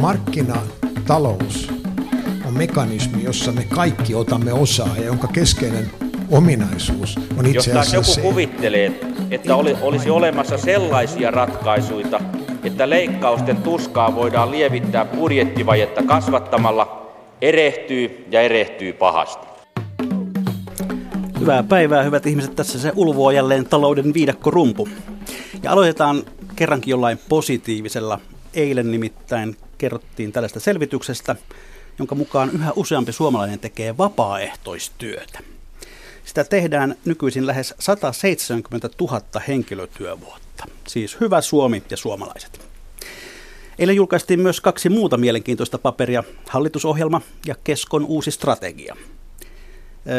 Markkinatalous on mekanismi, jossa me kaikki otamme osaa ja jonka keskeinen ominaisuus on itse Jos taas joku se, kuvittelee, että oli, olisi olemassa sellaisia ratkaisuja, että leikkausten tuskaa voidaan lievittää budjettivajetta kasvattamalla, erehtyy ja erehtyy pahasti. Hyvää päivää, hyvät ihmiset. Tässä se ulvoo jälleen talouden viidakkorumpu. Ja aloitetaan kerrankin jollain positiivisella. Eilen nimittäin kerrottiin tällaista selvityksestä, jonka mukaan yhä useampi suomalainen tekee vapaaehtoistyötä. Sitä tehdään nykyisin lähes 170 000 henkilötyövuotta. Siis hyvä Suomi ja suomalaiset. Eilen julkaistiin myös kaksi muuta mielenkiintoista paperia, hallitusohjelma ja Keskon uusi strategia.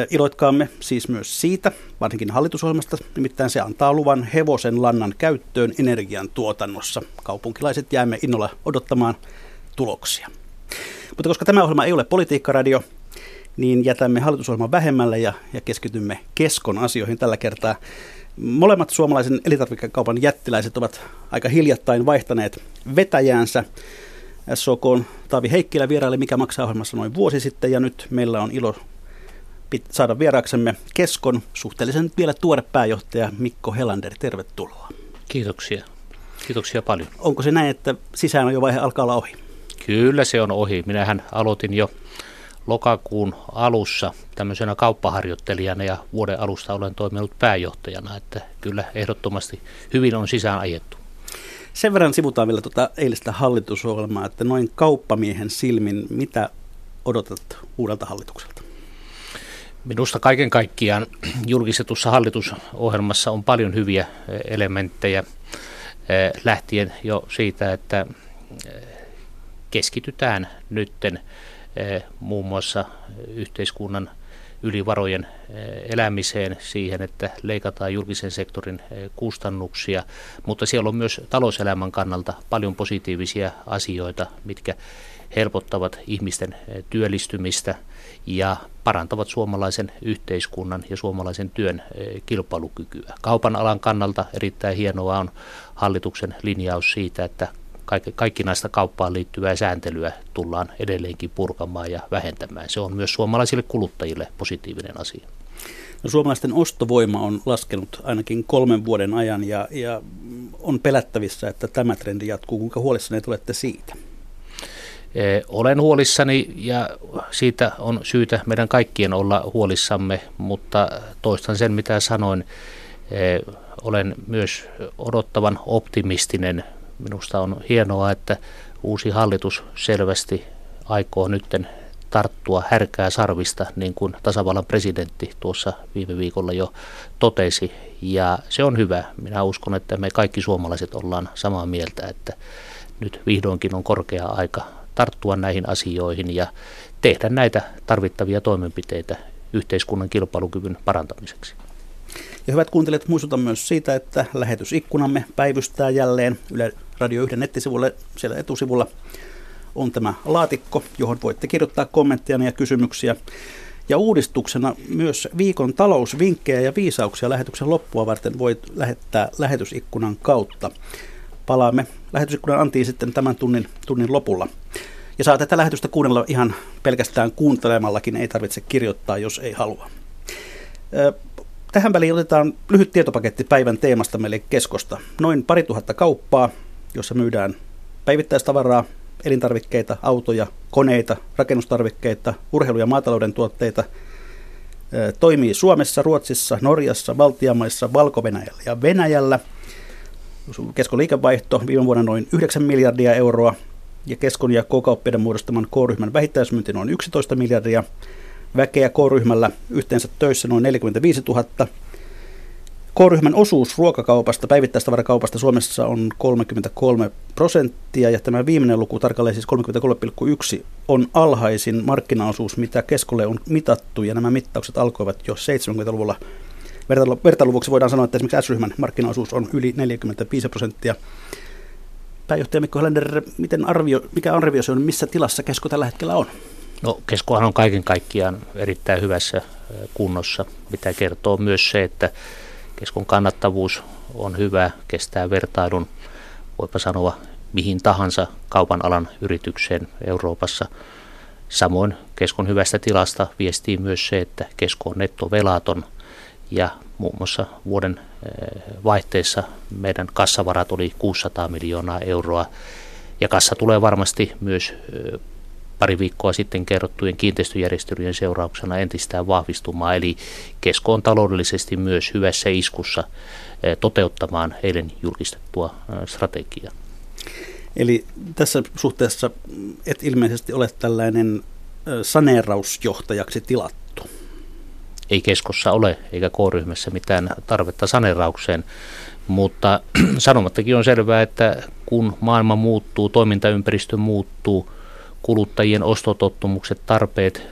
Iloitkaamme siis myös siitä, varsinkin hallitusohjelmasta, nimittäin se antaa luvan hevosen lannan käyttöön energian tuotannossa. Kaupunkilaiset jäämme innolla odottamaan tuloksia. Mutta koska tämä ohjelma ei ole politiikkaradio, niin jätämme hallitusohjelman vähemmälle ja, ja keskitymme keskon asioihin tällä kertaa. Molemmat suomalaisen elintarvikekaupan jättiläiset ovat aika hiljattain vaihtaneet vetäjäänsä. SOK on Taavi Heikkilä vieraili Mikä maksaa ohjelmassa noin vuosi sitten ja nyt meillä on ilo saada vieraaksemme Keskon suhteellisen vielä tuore pääjohtaja Mikko Helander. Tervetuloa. Kiitoksia. Kiitoksia paljon. Onko se näin, että sisään jo vaihe alkaa olla ohi? Kyllä se on ohi. Minähän aloitin jo lokakuun alussa tämmöisenä kauppaharjoittelijana ja vuoden alusta olen toiminut pääjohtajana, että kyllä ehdottomasti hyvin on sisään ajettu. Sen verran sivutaan vielä tuota eilistä hallitusohjelmaa, että noin kauppamiehen silmin, mitä odotat uudelta hallitukselta? Minusta kaiken kaikkiaan julkistetussa hallitusohjelmassa on paljon hyviä eh, elementtejä eh, lähtien jo siitä, että eh, keskitytään nytten muun muassa yhteiskunnan ylivarojen elämiseen siihen, että leikataan julkisen sektorin kustannuksia, mutta siellä on myös talouselämän kannalta paljon positiivisia asioita, mitkä helpottavat ihmisten työllistymistä ja parantavat suomalaisen yhteiskunnan ja suomalaisen työn kilpailukykyä. Kaupan alan kannalta erittäin hienoa on hallituksen linjaus siitä, että kaikki, kaikki näistä kauppaan liittyvää sääntelyä tullaan edelleenkin purkamaan ja vähentämään. Se on myös suomalaisille kuluttajille positiivinen asia. No, suomalaisten ostovoima on laskenut ainakin kolmen vuoden ajan ja, ja on pelättävissä, että tämä trendi jatkuu. Kuinka huolissanne olette siitä? Olen huolissani ja siitä on syytä meidän kaikkien olla huolissamme, mutta toistan sen mitä sanoin. Olen myös odottavan optimistinen. Minusta on hienoa, että uusi hallitus selvästi aikoo nytten tarttua härkää sarvista, niin kuin tasavallan presidentti tuossa viime viikolla jo totesi. Ja se on hyvä. Minä uskon, että me kaikki suomalaiset ollaan samaa mieltä, että nyt vihdoinkin on korkea aika tarttua näihin asioihin ja tehdä näitä tarvittavia toimenpiteitä yhteiskunnan kilpailukyvyn parantamiseksi. Ja hyvät kuuntelijat, muistutan myös siitä, että lähetysikkunamme päivystää jälleen Yle Radio 1 nettisivulle, siellä etusivulla on tämä laatikko, johon voitte kirjoittaa kommentteja ja kysymyksiä. Ja uudistuksena myös viikon talousvinkkejä ja viisauksia lähetyksen loppua varten voit lähettää lähetysikkunan kautta. Palaamme lähetysikkunan antiin sitten tämän tunnin, tunnin lopulla. Ja saa tätä lähetystä kuunnella ihan pelkästään kuuntelemallakin, ei tarvitse kirjoittaa, jos ei halua. Tähän väliin otetaan lyhyt tietopaketti päivän teemasta meille keskosta. Noin pari tuhatta kauppaa, jossa myydään päivittäistavaraa, elintarvikkeita, autoja, koneita, rakennustarvikkeita, urheilu- ja maatalouden tuotteita. Toimii Suomessa, Ruotsissa, Norjassa, Baltiamaissa, valko ja Venäjällä. Keskon liikevaihto viime vuonna noin 9 miljardia euroa ja Keskon ja K-kauppiaiden muodostaman K-ryhmän vähittäismyynti noin 11 miljardia. Väkeä K-ryhmällä yhteensä töissä noin 45 000. K-ryhmän osuus ruokakaupasta, päivittäistavarakaupasta Suomessa on 33 prosenttia ja tämä viimeinen luku, tarkalleen siis 33,1, on alhaisin markkinaosuus, mitä keskolle on mitattu ja nämä mittaukset alkoivat jo 70-luvulla. Vertailuvuoksi voidaan sanoa, että esimerkiksi S-ryhmän markkinaosuus on yli 45 prosenttia. Pääjohtaja Mikko Helander, miten arvio, mikä arvio se on, missä tilassa kesko tällä hetkellä on? No keskohan on kaiken kaikkiaan erittäin hyvässä kunnossa, mitä kertoo myös se, että Keskon kannattavuus on hyvä, kestää vertailun, voipa sanoa mihin tahansa kaupan alan yritykseen Euroopassa. Samoin Keskon hyvästä tilasta viestii myös se, että Kesko on nettovelaton ja muun muassa vuoden eh, vaihteessa meidän kassavarat oli 600 miljoonaa euroa ja kassa tulee varmasti myös eh, pari viikkoa sitten kerrottujen kiinteistöjärjestelyjen seurauksena entistään vahvistumaan. Eli Kesko on taloudellisesti myös hyvässä iskussa eh, toteuttamaan eilen julkistettua strategiaa. Eli tässä suhteessa et ilmeisesti ole tällainen saneerausjohtajaksi tilattu. Ei keskossa ole eikä K-ryhmässä mitään tarvetta saneeraukseen, mutta sanomattakin on selvää, että kun maailma muuttuu, toimintaympäristö muuttuu, kuluttajien ostotottumukset, tarpeet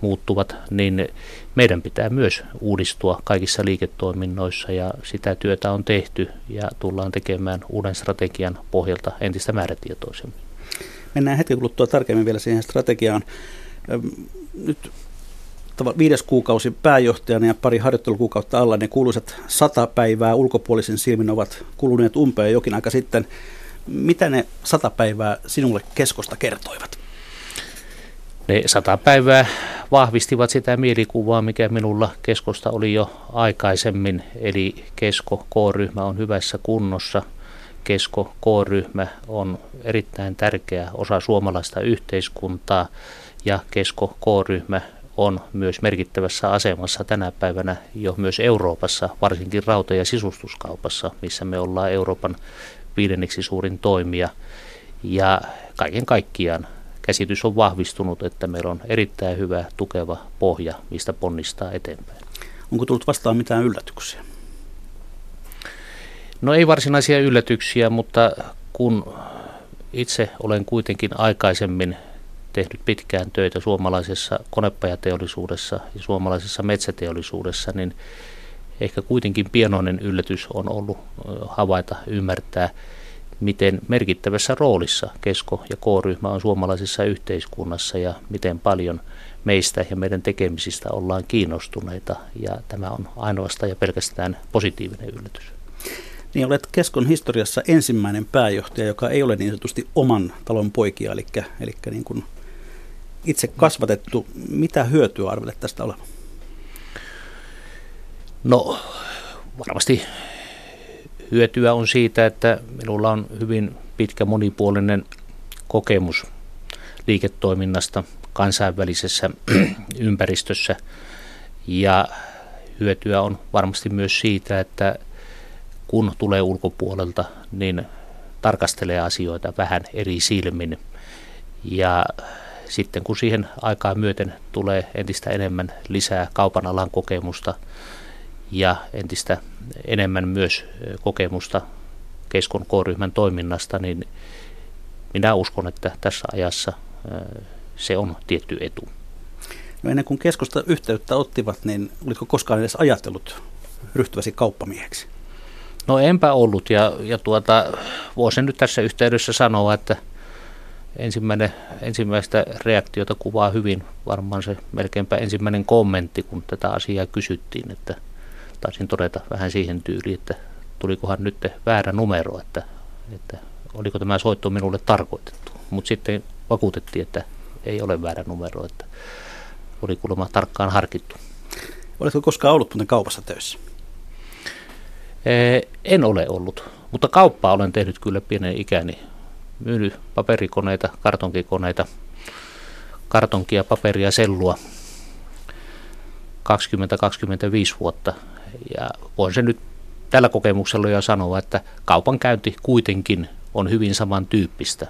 muuttuvat, niin meidän pitää myös uudistua kaikissa liiketoiminnoissa ja sitä työtä on tehty ja tullaan tekemään uuden strategian pohjalta entistä määrätietoisemmin. Mennään hetken kuluttua tarkemmin vielä siihen strategiaan. Nyt viides kuukausi pääjohtajana ja pari harjoittelukuukautta alla, ne kuuluisat sata päivää ulkopuolisen silmin ovat kuluneet umpeen jokin aika sitten. Mitä ne sata päivää sinulle keskosta kertoivat? Ne sata päivää vahvistivat sitä mielikuvaa, mikä minulla keskosta oli jo aikaisemmin, eli kesko K-ryhmä on hyvässä kunnossa. Kesko K-ryhmä on erittäin tärkeä osa suomalaista yhteiskuntaa ja kesko K-ryhmä on myös merkittävässä asemassa tänä päivänä jo myös Euroopassa, varsinkin rauta- ja sisustuskaupassa, missä me ollaan Euroopan viidenneksi suurin toimija. Ja kaiken kaikkiaan käsitys on vahvistunut, että meillä on erittäin hyvä, tukeva pohja, mistä ponnistaa eteenpäin. Onko tullut vastaan mitään yllätyksiä? No ei varsinaisia yllätyksiä, mutta kun itse olen kuitenkin aikaisemmin tehnyt pitkään töitä suomalaisessa konepajateollisuudessa ja suomalaisessa metsäteollisuudessa, niin ehkä kuitenkin pienoinen yllätys on ollut havaita, ymmärtää, miten merkittävässä roolissa kesko- ja K-ryhmä on suomalaisessa yhteiskunnassa ja miten paljon meistä ja meidän tekemisistä ollaan kiinnostuneita ja tämä on ainoastaan ja pelkästään positiivinen yllätys. Niin olet Keskon historiassa ensimmäinen pääjohtaja, joka ei ole niin sanotusti oman talon poikia, eli, eli niin kuin itse kasvatettu. Mitä hyötyä arvelet tästä olevan? No varmasti hyötyä on siitä, että minulla on hyvin pitkä monipuolinen kokemus liiketoiminnasta kansainvälisessä ympäristössä ja hyötyä on varmasti myös siitä, että kun tulee ulkopuolelta, niin tarkastelee asioita vähän eri silmin ja sitten kun siihen aikaa myöten tulee entistä enemmän lisää kaupan alan kokemusta ja entistä enemmän myös kokemusta keskon K-ryhmän toiminnasta, niin minä uskon, että tässä ajassa se on tietty etu. No ennen kuin keskusta yhteyttä ottivat, niin oliko koskaan edes ajatellut ryhtyväsi kauppamieheksi? No enpä ollut ja, ja tuota, voisin nyt tässä yhteydessä sanoa, että – ensimmäinen, ensimmäistä reaktiota kuvaa hyvin varmaan se melkeinpä ensimmäinen kommentti, kun tätä asiaa kysyttiin, että taisin todeta vähän siihen tyyliin, että tulikohan nyt väärä numero, että, että oliko tämä soitto minulle tarkoitettu. Mutta sitten vakuutettiin, että ei ole väärä numero, että oli kuulemma tarkkaan harkittu. Oletko koskaan ollut muuten kaupassa töissä? En ole ollut, mutta kauppaa olen tehnyt kyllä pienen ikäni myynyt paperikoneita, kartonkikoneita, kartonkia, paperia, sellua 20-25 vuotta. Ja voin se nyt tällä kokemuksella jo sanoa, että kaupankäynti kuitenkin on hyvin samantyyppistä.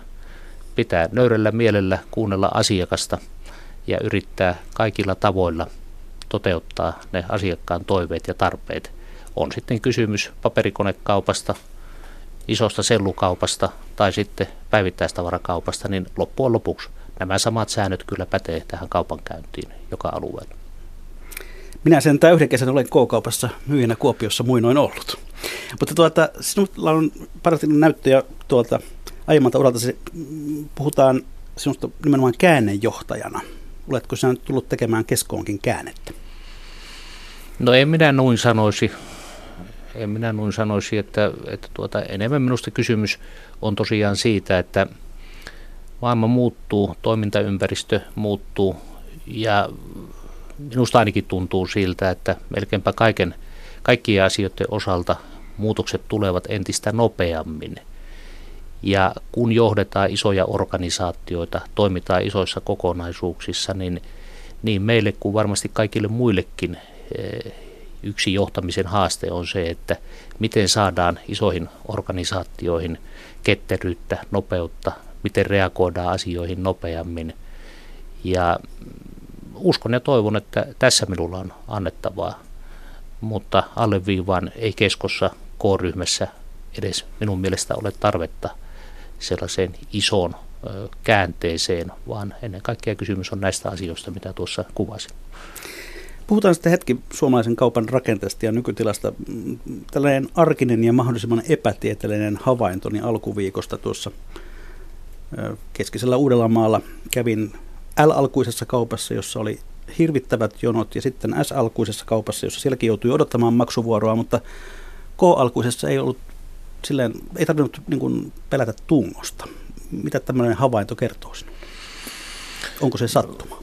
Pitää nöyrellä mielellä kuunnella asiakasta ja yrittää kaikilla tavoilla toteuttaa ne asiakkaan toiveet ja tarpeet. On sitten kysymys paperikonekaupasta, isosta sellukaupasta tai sitten päivittäistavarakaupasta, niin loppujen lopuksi nämä samat säännöt kyllä pätee tähän kaupankäyntiin joka alueella. Minä sen yhden kesän olen K-kaupassa myyjänä Kuopiossa muinoin ollut. Mutta tuota, sinulla on paljon näyttöjä tuolta aiemmalta uralta. Puhutaan sinusta nimenomaan käännejohtajana. Oletko sinä tullut tekemään keskoonkin käännettä? No en minä noin sanoisi. En minä noin sanoisi, että, että tuota, enemmän minusta kysymys on tosiaan siitä, että maailma muuttuu, toimintaympäristö muuttuu ja minusta ainakin tuntuu siltä, että melkeinpä kaiken, kaikkien asioiden osalta muutokset tulevat entistä nopeammin. Ja kun johdetaan isoja organisaatioita, toimitaan isoissa kokonaisuuksissa, niin niin meille kuin varmasti kaikille muillekin eh, yksi johtamisen haaste on se, että miten saadaan isoihin organisaatioihin ketteryyttä, nopeutta, miten reagoidaan asioihin nopeammin. Ja uskon ja toivon, että tässä minulla on annettavaa, mutta alleviivaan ei keskossa K-ryhmässä edes minun mielestä ole tarvetta sellaiseen isoon käänteeseen, vaan ennen kaikkea kysymys on näistä asioista, mitä tuossa kuvasin. Puhutaan sitten hetki suomalaisen kaupan rakenteesta ja nykytilasta. Tällainen arkinen ja mahdollisimman epätieteellinen havaintoni alkuviikosta tuossa keskisellä Uudellamaalla kävin L-alkuisessa kaupassa, jossa oli hirvittävät jonot, ja sitten S-alkuisessa kaupassa, jossa sielläkin joutui odottamaan maksuvuoroa, mutta K-alkuisessa ei ollut silleen, ei tarvinnut niin pelätä tungosta. Mitä tämmöinen havainto kertoo sinulle? Onko se sattuma?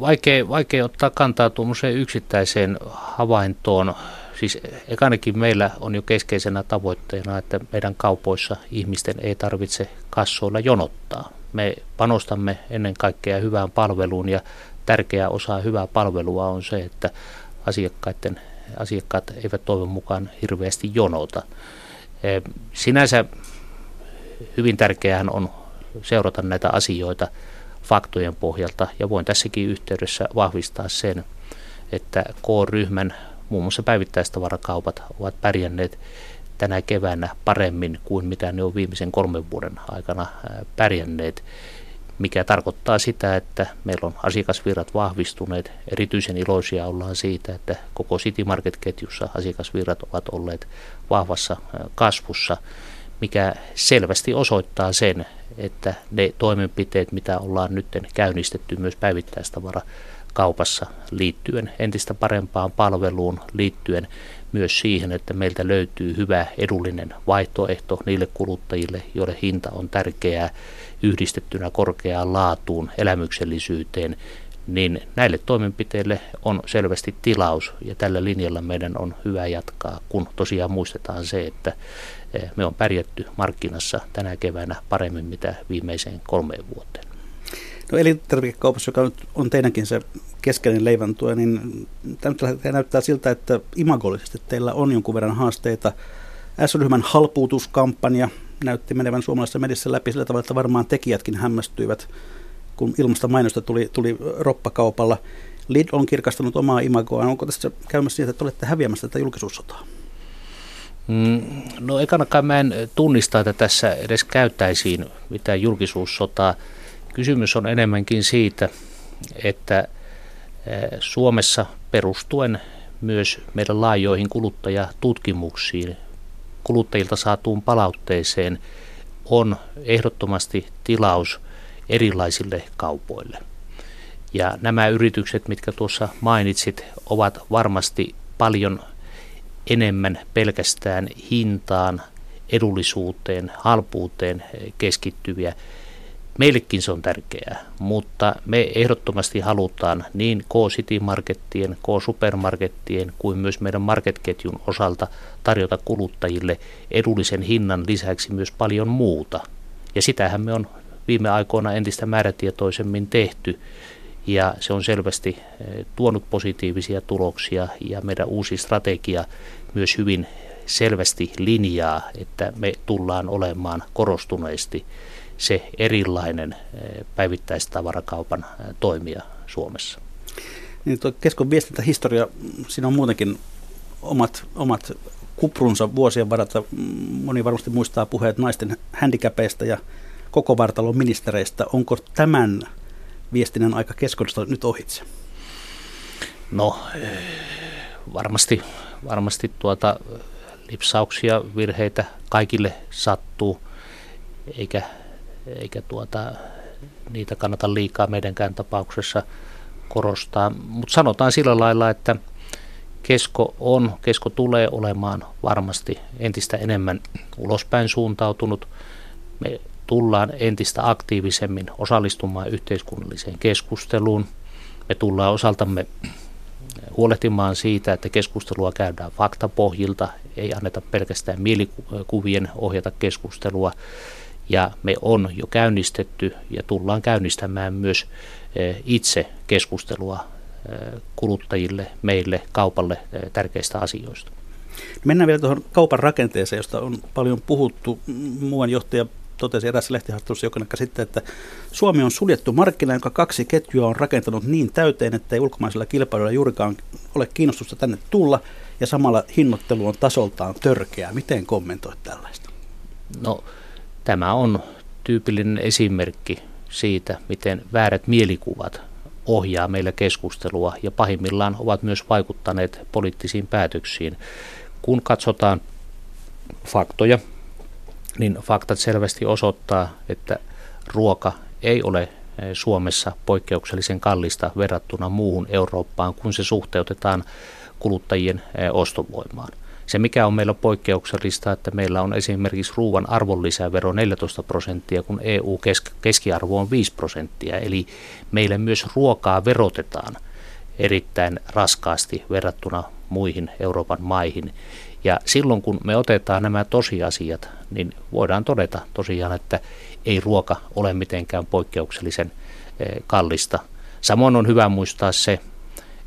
Vaikea, vaikea ottaa kantaa tuommoiseen yksittäiseen havaintoon. Siis ekanakin meillä on jo keskeisenä tavoitteena, että meidän kaupoissa ihmisten ei tarvitse kassoilla jonottaa. Me panostamme ennen kaikkea hyvään palveluun ja tärkeä osa hyvää palvelua on se, että asiakkaiden, asiakkaat eivät toivon mukaan hirveästi jonota. Sinänsä hyvin tärkeää on seurata näitä asioita faktojen pohjalta. Ja voin tässäkin yhteydessä vahvistaa sen, että K-ryhmän muun muassa päivittäistavarakaupat ovat pärjänneet tänä keväänä paremmin kuin mitä ne on viimeisen kolmen vuoden aikana pärjänneet, mikä tarkoittaa sitä, että meillä on asiakasvirrat vahvistuneet. Erityisen iloisia ollaan siitä, että koko City Market-ketjussa asiakasvirrat ovat olleet vahvassa kasvussa mikä selvästi osoittaa sen, että ne toimenpiteet, mitä ollaan nyt käynnistetty myös päivittäistavara kaupassa liittyen entistä parempaan palveluun, liittyen myös siihen, että meiltä löytyy hyvä edullinen vaihtoehto niille kuluttajille, joille hinta on tärkeää yhdistettynä korkeaan laatuun, elämyksellisyyteen, niin näille toimenpiteille on selvästi tilaus. Ja tällä linjalla meidän on hyvä jatkaa, kun tosiaan muistetaan se, että me on pärjätty markkinassa tänä keväänä paremmin mitä viimeiseen kolmeen vuoteen. No elintarvikekaupassa, joka on teidänkin se keskeinen leiväntuo, niin tämä näyttää siltä, että imagollisesti teillä on jonkun verran haasteita. S-ryhmän halpuutuskampanja näytti menevän suomalaisessa mediassa läpi sillä tavalla, että varmaan tekijätkin hämmästyivät, kun ilmasta mainosta tuli, tuli roppakaupalla. Lid on kirkastanut omaa imagoaan. Onko tässä käymässä siitä, että olette häviämässä tätä julkisuussotaa? Mm, no ekanakaan mä en tunnista, että tässä edes käyttäisiin mitään julkisuussotaa. Kysymys on enemmänkin siitä, että eh, Suomessa perustuen myös meidän laajoihin kuluttajatutkimuksiin, kuluttajilta saatuun palautteeseen on ehdottomasti tilaus erilaisille kaupoille. Ja nämä yritykset, mitkä tuossa mainitsit, ovat varmasti paljon enemmän pelkästään hintaan, edullisuuteen, halpuuteen keskittyviä. Meillekin se on tärkeää, mutta me ehdottomasti halutaan niin K-City-markettien, K-supermarkettien kuin myös meidän marketketjun osalta tarjota kuluttajille edullisen hinnan lisäksi myös paljon muuta. Ja sitähän me on viime aikoina entistä määrätietoisemmin tehty ja se on selvästi eh, tuonut positiivisia tuloksia ja meidän uusi strategia myös hyvin selvästi linjaa, että me tullaan olemaan korostuneesti se erilainen eh, päivittäistavarakaupan eh, toimija Suomessa. Niin tuo keskon viestintähistoria, siinä on muutenkin omat, omat kuprunsa vuosien varalta. Moni varmasti muistaa puheet naisten handicapeista ja koko vartalon ministereistä. Onko tämän viestinnän aika keskustelusta nyt ohitse? No varmasti, varmasti tuota, lipsauksia, virheitä kaikille sattuu, eikä, eikä tuota, niitä kannata liikaa meidänkään tapauksessa korostaa. Mutta sanotaan sillä lailla, että Kesko on, Kesko tulee olemaan varmasti entistä enemmän ulospäin suuntautunut. Me tullaan entistä aktiivisemmin osallistumaan yhteiskunnalliseen keskusteluun. Me tullaan osaltamme huolehtimaan siitä, että keskustelua käydään faktapohjilta, ei anneta pelkästään mielikuvien ohjata keskustelua. Ja me on jo käynnistetty ja tullaan käynnistämään myös eh, itse keskustelua eh, kuluttajille, meille, kaupalle eh, tärkeistä asioista. Mennään vielä tuohon kaupan rakenteeseen, josta on paljon puhuttu. Muuan johtaja totesi erässä lehtihaastattelussa jokin sitten, että Suomi on suljettu markkina, jonka kaksi ketjua on rakentanut niin täyteen, että ei ulkomaisilla kilpailuilla juurikaan ole kiinnostusta tänne tulla, ja samalla hinnoittelu on tasoltaan törkeää. Miten kommentoit tällaista? No, tämä on tyypillinen esimerkki siitä, miten väärät mielikuvat ohjaa meillä keskustelua ja pahimmillaan ovat myös vaikuttaneet poliittisiin päätöksiin. Kun katsotaan faktoja, niin faktat selvästi osoittaa, että ruoka ei ole eh, Suomessa poikkeuksellisen kallista verrattuna muuhun Eurooppaan, kun se suhteutetaan kuluttajien eh, ostovoimaan. Se, mikä on meillä poikkeuksellista, että meillä on esimerkiksi ruoan arvonlisävero 14 prosenttia, kun EU-keskiarvo on 5 prosenttia. Eli meillä myös ruokaa verotetaan erittäin raskaasti verrattuna muihin Euroopan maihin. Ja silloin kun me otetaan nämä tosiasiat, niin voidaan todeta tosiaan, että ei ruoka ole mitenkään poikkeuksellisen eh, kallista. Samoin on hyvä muistaa se,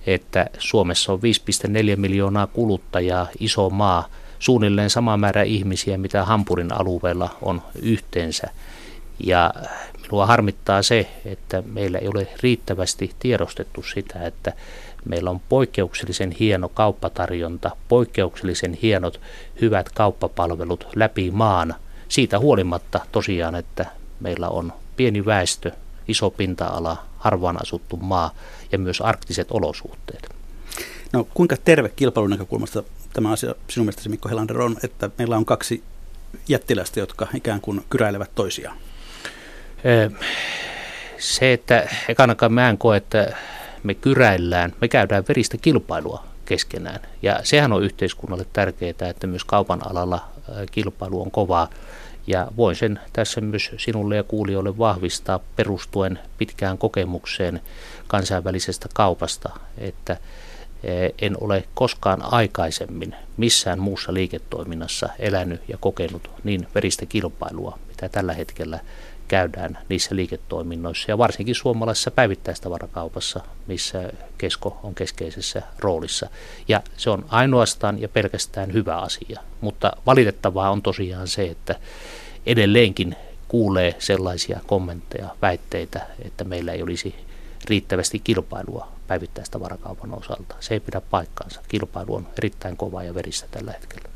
että Suomessa on 5,4 miljoonaa kuluttajaa, iso maa, suunnilleen sama määrä ihmisiä, mitä Hampurin alueella on yhteensä. Ja minua harmittaa se, että meillä ei ole riittävästi tiedostettu sitä, että Meillä on poikkeuksellisen hieno kauppatarjonta, poikkeuksellisen hienot hyvät kauppapalvelut läpi maan. Siitä huolimatta tosiaan, että meillä on pieni väestö, iso pinta-ala, harvaan asuttu maa ja myös arktiset olosuhteet. No kuinka terve kilpailun näkökulmasta tämä asia sinun mielestäsi Mikko Helander on, että meillä on kaksi jättiläistä, jotka ikään kuin kyräilevät toisiaan? Se, että ekanakaan mä en koe, että me kyräillään, me käydään veristä kilpailua keskenään. Ja sehän on yhteiskunnalle tärkeää, että myös kaupan alalla kilpailu on kovaa. Ja voin sen tässä myös sinulle ja kuulijoille vahvistaa perustuen pitkään kokemukseen kansainvälisestä kaupasta, että en ole koskaan aikaisemmin missään muussa liiketoiminnassa elänyt ja kokenut niin veristä kilpailua, mitä tällä hetkellä käydään niissä liiketoiminnoissa ja varsinkin suomalaisessa päivittäistavarakaupassa, missä kesko on keskeisessä roolissa. Ja se on ainoastaan ja pelkästään hyvä asia, mutta valitettavaa on tosiaan se, että edelleenkin kuulee sellaisia kommentteja, väitteitä, että meillä ei olisi riittävästi kilpailua päivittäistavarakaupan osalta. Se ei pidä paikkaansa. Kilpailu on erittäin kovaa ja veristä tällä hetkellä.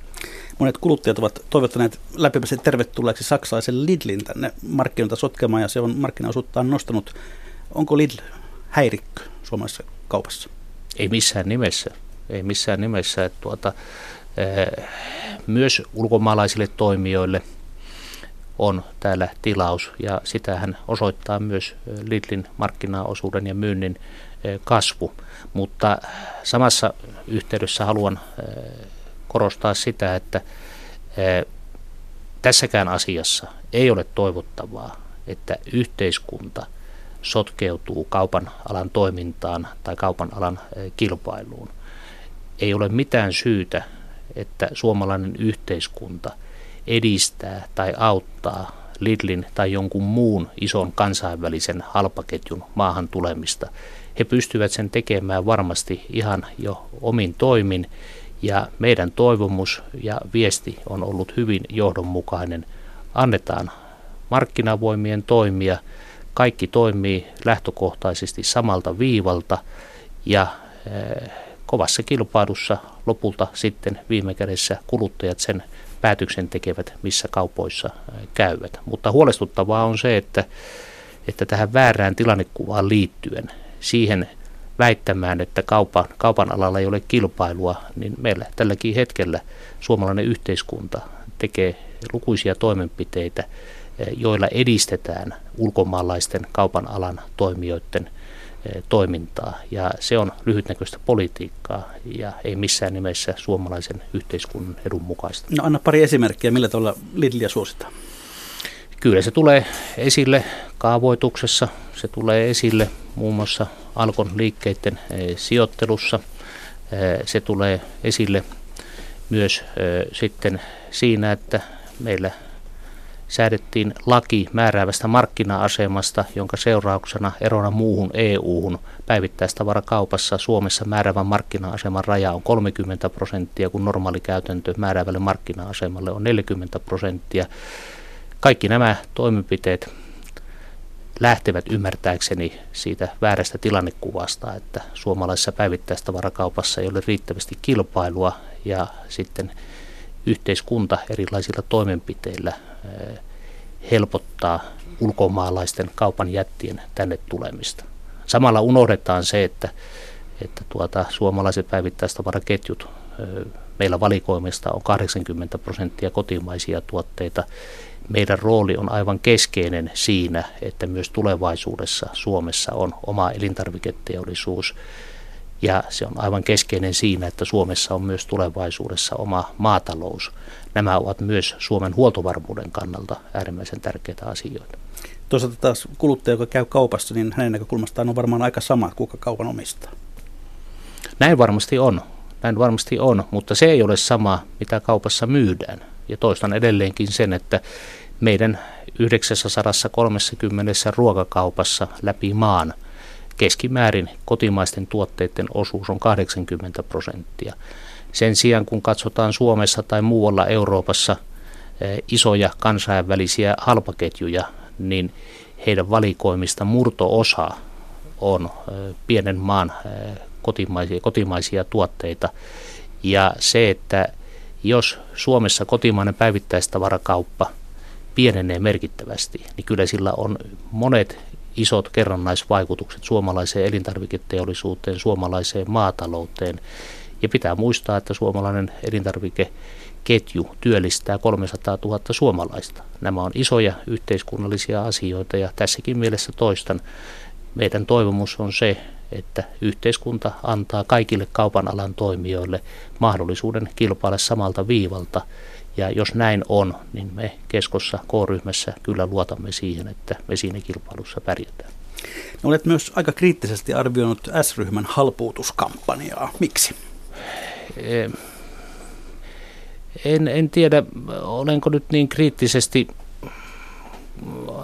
Monet kuluttajat ovat toivottaneet lämpimästi tervetulleeksi saksalaisen Lidlin tänne markkinoilta sotkemaan ja se on markkinaosuuttaan nostanut. Onko Lidl häirikkö suomalaisessa kaupassa? Ei missään nimessä. Ei missään nimessä. Että tuota, eh, myös ulkomaalaisille toimijoille on täällä tilaus ja sitähän osoittaa myös eh, Lidlin markkinaosuuden ja myynnin eh, kasvu. Mutta samassa yhteydessä haluan korostaa sitä, että tässäkään asiassa ei ole toivottavaa, että yhteiskunta sotkeutuu kaupan alan toimintaan tai kaupan alan kilpailuun. Ei ole mitään syytä, että suomalainen yhteiskunta edistää tai auttaa Lidlin tai jonkun muun ison kansainvälisen halpaketjun maahan tulemista. He pystyvät sen tekemään varmasti ihan jo omin toimin ja meidän toivomus ja viesti on ollut hyvin johdonmukainen. Annetaan markkinavoimien toimia. Kaikki toimii lähtökohtaisesti samalta viivalta ja eh, kovassa kilpailussa lopulta sitten viime kädessä kuluttajat sen päätöksen tekevät, missä kaupoissa eh, käyvät. Mutta huolestuttavaa on se, että, että tähän väärään tilannekuvaan liittyen siihen väittämään, että kaupan, kaupan alalla ei ole kilpailua, niin meillä tälläkin hetkellä suomalainen yhteiskunta tekee lukuisia toimenpiteitä, eh, joilla edistetään ulkomaalaisten kaupan alan toimijoiden toimintaa. Ja se on lyhytnäköistä politiikkaa ja ei missään nimessä suomalaisen yhteiskunnan edun mukaista. No anna pari esimerkkiä, millä tavalla Lidlia suositaan. Kyllä se tulee esille kaavoituksessa, se tulee esille muun muassa Alkon liikkeiden sijoittelussa, se tulee esille myös sitten siinä, että meillä säädettiin laki määräävästä markkina-asemasta, jonka seurauksena erona muuhun EU-hun päivittäistavarakaupassa Suomessa määräävän markkina-aseman raja on 30 prosenttia, kun normaali käytäntö määräävälle markkina-asemalle on 40 prosenttia. Kaikki nämä toimenpiteet lähtevät ymmärtääkseni siitä väärästä tilannekuvasta, että suomalaisessa päivittäistavarakaupassa ei ole riittävästi kilpailua ja sitten yhteiskunta erilaisilla toimenpiteillä helpottaa ulkomaalaisten kaupan jättien tänne tulemista. Samalla unohdetaan se, että, että tuota, suomalaiset päivittäistavaraketjut, meillä valikoimista on 80 prosenttia kotimaisia tuotteita. Meidän rooli on aivan keskeinen siinä, että myös tulevaisuudessa Suomessa on oma elintarviketeollisuus, ja se on aivan keskeinen siinä, että Suomessa on myös tulevaisuudessa oma maatalous. Nämä ovat myös Suomen huoltovarmuuden kannalta äärimmäisen tärkeitä asioita. Toisaalta taas kuluttaja, joka käy kaupassa, niin hänen näkökulmastaan on varmaan aika sama, kuka kaupan omistaa. Näin varmasti on. Näin varmasti on, mutta se ei ole sama, mitä myydään. Ja toistan edelleenkin sen, että meidän 930 ruokakaupassa läpi maan – keskimäärin kotimaisten tuotteiden osuus on 80 prosenttia. Sen sijaan kun katsotaan Suomessa tai muualla Euroopassa eh, isoja kansainvälisiä halpaketjuja, niin heidän valikoimista murtoosa on eh, pienen maan eh, kotimaisia, kotimaisia tuotteita. Ja se, että jos Suomessa kotimainen päivittäistavarakauppa pienenee merkittävästi, niin kyllä sillä on monet isot kerrannaisvaikutukset suomalaiseen elintarviketeollisuuteen, suomalaiseen maatalouteen. Ja pitää muistaa, että suomalainen elintarvikeketju työllistää 300 000 suomalaista. Nämä on isoja yhteiskunnallisia asioita ja tässäkin mielessä toistan. Meidän toivomus on se, että yhteiskunta antaa kaikille kaupan alan toimijoille mahdollisuuden kilpailla samalta viivalta – ja jos näin on, niin me keskossa K-ryhmässä kyllä luotamme siihen, että me siinä kilpailussa pärjätään. No, olet myös aika kriittisesti arvioinut S-ryhmän halpuutuskampanjaa. Miksi? En, en tiedä, olenko nyt niin kriittisesti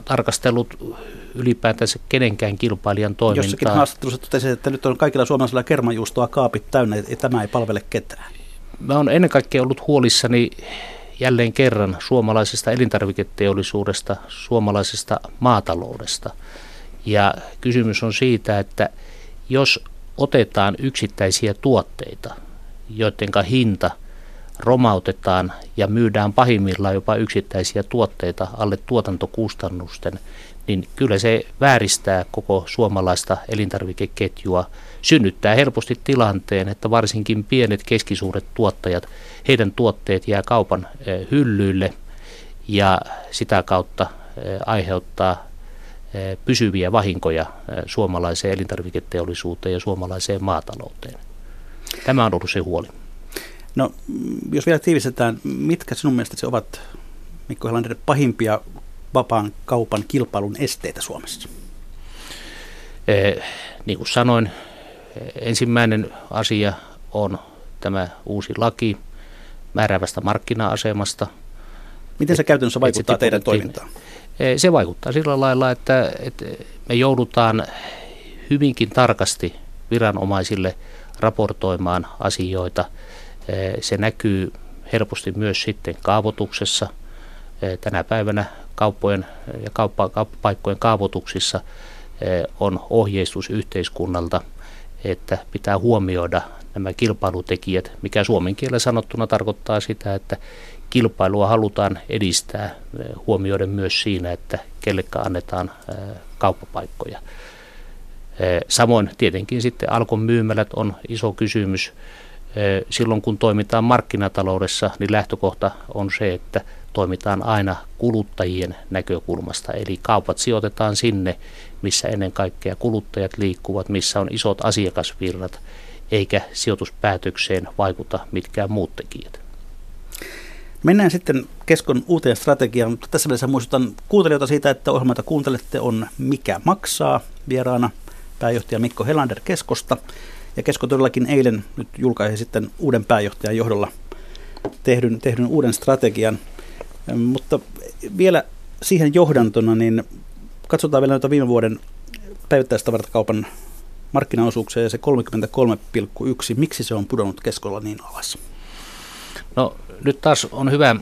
tarkastellut ylipäätänsä kenenkään kilpailijan toimintaa. Jossakin haastattelussa totesin, että nyt on kaikilla suomalaisilla kermajuustoa kaapit täynnä, että tämä ei palvele ketään. Mä olen ennen kaikkea ollut huolissani jälleen kerran suomalaisesta elintarviketeollisuudesta, suomalaisesta maataloudesta. Ja kysymys on siitä, että jos otetaan yksittäisiä tuotteita, joiden hinta romautetaan ja myydään pahimmillaan jopa yksittäisiä tuotteita alle tuotantokustannusten, niin kyllä se vääristää koko suomalaista elintarvikeketjua, synnyttää helposti tilanteen, että varsinkin pienet keskisuuret tuottajat, heidän tuotteet jää kaupan hyllyille ja sitä kautta aiheuttaa pysyviä vahinkoja suomalaiseen elintarviketeollisuuteen ja suomalaiseen maatalouteen. Tämä on ollut se huoli. No, jos vielä tiivistetään, mitkä sinun mielestä ovat Mikko Helander, pahimpia vapaan kaupan kilpailun esteitä Suomessa? Eh, niin kuin sanoin, ensimmäinen asia on tämä uusi laki määräävästä markkina-asemasta. Miten se käytännössä vaikuttaa teidän toimintaan? Se vaikuttaa sillä lailla, että, että me joudutaan hyvinkin tarkasti viranomaisille raportoimaan asioita. Se näkyy helposti myös sitten kaavoituksessa. Tänä päivänä kauppojen ja kauppa, kauppapaikkojen kaavoituksissa on ohjeistus yhteiskunnalta, että pitää huomioida nämä kilpailutekijät, mikä suomen kielellä sanottuna tarkoittaa sitä, että kilpailua halutaan edistää huomioiden myös siinä, että kellekään annetaan kauppapaikkoja. Samoin tietenkin sitten alkon myymälät on iso kysymys. Silloin kun toimitaan markkinataloudessa, niin lähtökohta on se, että toimitaan aina kuluttajien näkökulmasta. Eli kaupat sijoitetaan sinne, missä ennen kaikkea kuluttajat liikkuvat, missä on isot asiakasvirrat, eikä sijoituspäätökseen vaikuta mitkään muut tekijät. Mennään sitten Keskon uuteen strategiaan, tässä mielessä muistutan kuuntelijoita siitä, että ohjelma, jota kuuntelette, on Mikä maksaa vieraana pääjohtaja Mikko Helander Keskosta. Ja Kesko todellakin eilen nyt julkaisi sitten uuden pääjohtajan johdolla tehdyn, tehdyn uuden strategian. Mutta vielä siihen johdantona, niin katsotaan vielä noita viime vuoden päivittäistavarakaupan markkinaosuuksia ja se 33,1. Miksi se on pudonnut keskolla niin alas? No nyt taas on hyvä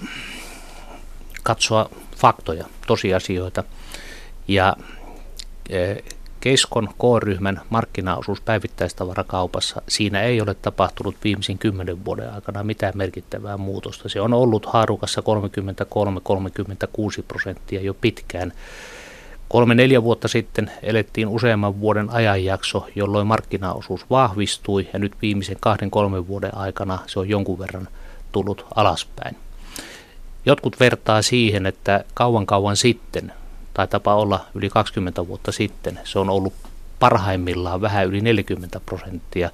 katsoa faktoja, tosiasioita. Ja e, Keskon K-ryhmän markkinaosuus päivittäistavarakaupassa, siinä ei ole tapahtunut viimeisen kymmenen vuoden aikana mitään merkittävää muutosta. Se on ollut haarukassa 33-36 prosenttia jo pitkään. Kolme-neljä vuotta sitten elettiin useamman vuoden ajanjakso, jolloin markkinaosuus vahvistui ja nyt viimeisen kahden kolmen vuoden aikana se on jonkun verran tullut alaspäin. Jotkut vertaa siihen, että kauan kauan sitten, tai tapa olla yli 20 vuotta sitten, se on ollut parhaimmillaan vähän yli 40 prosenttia,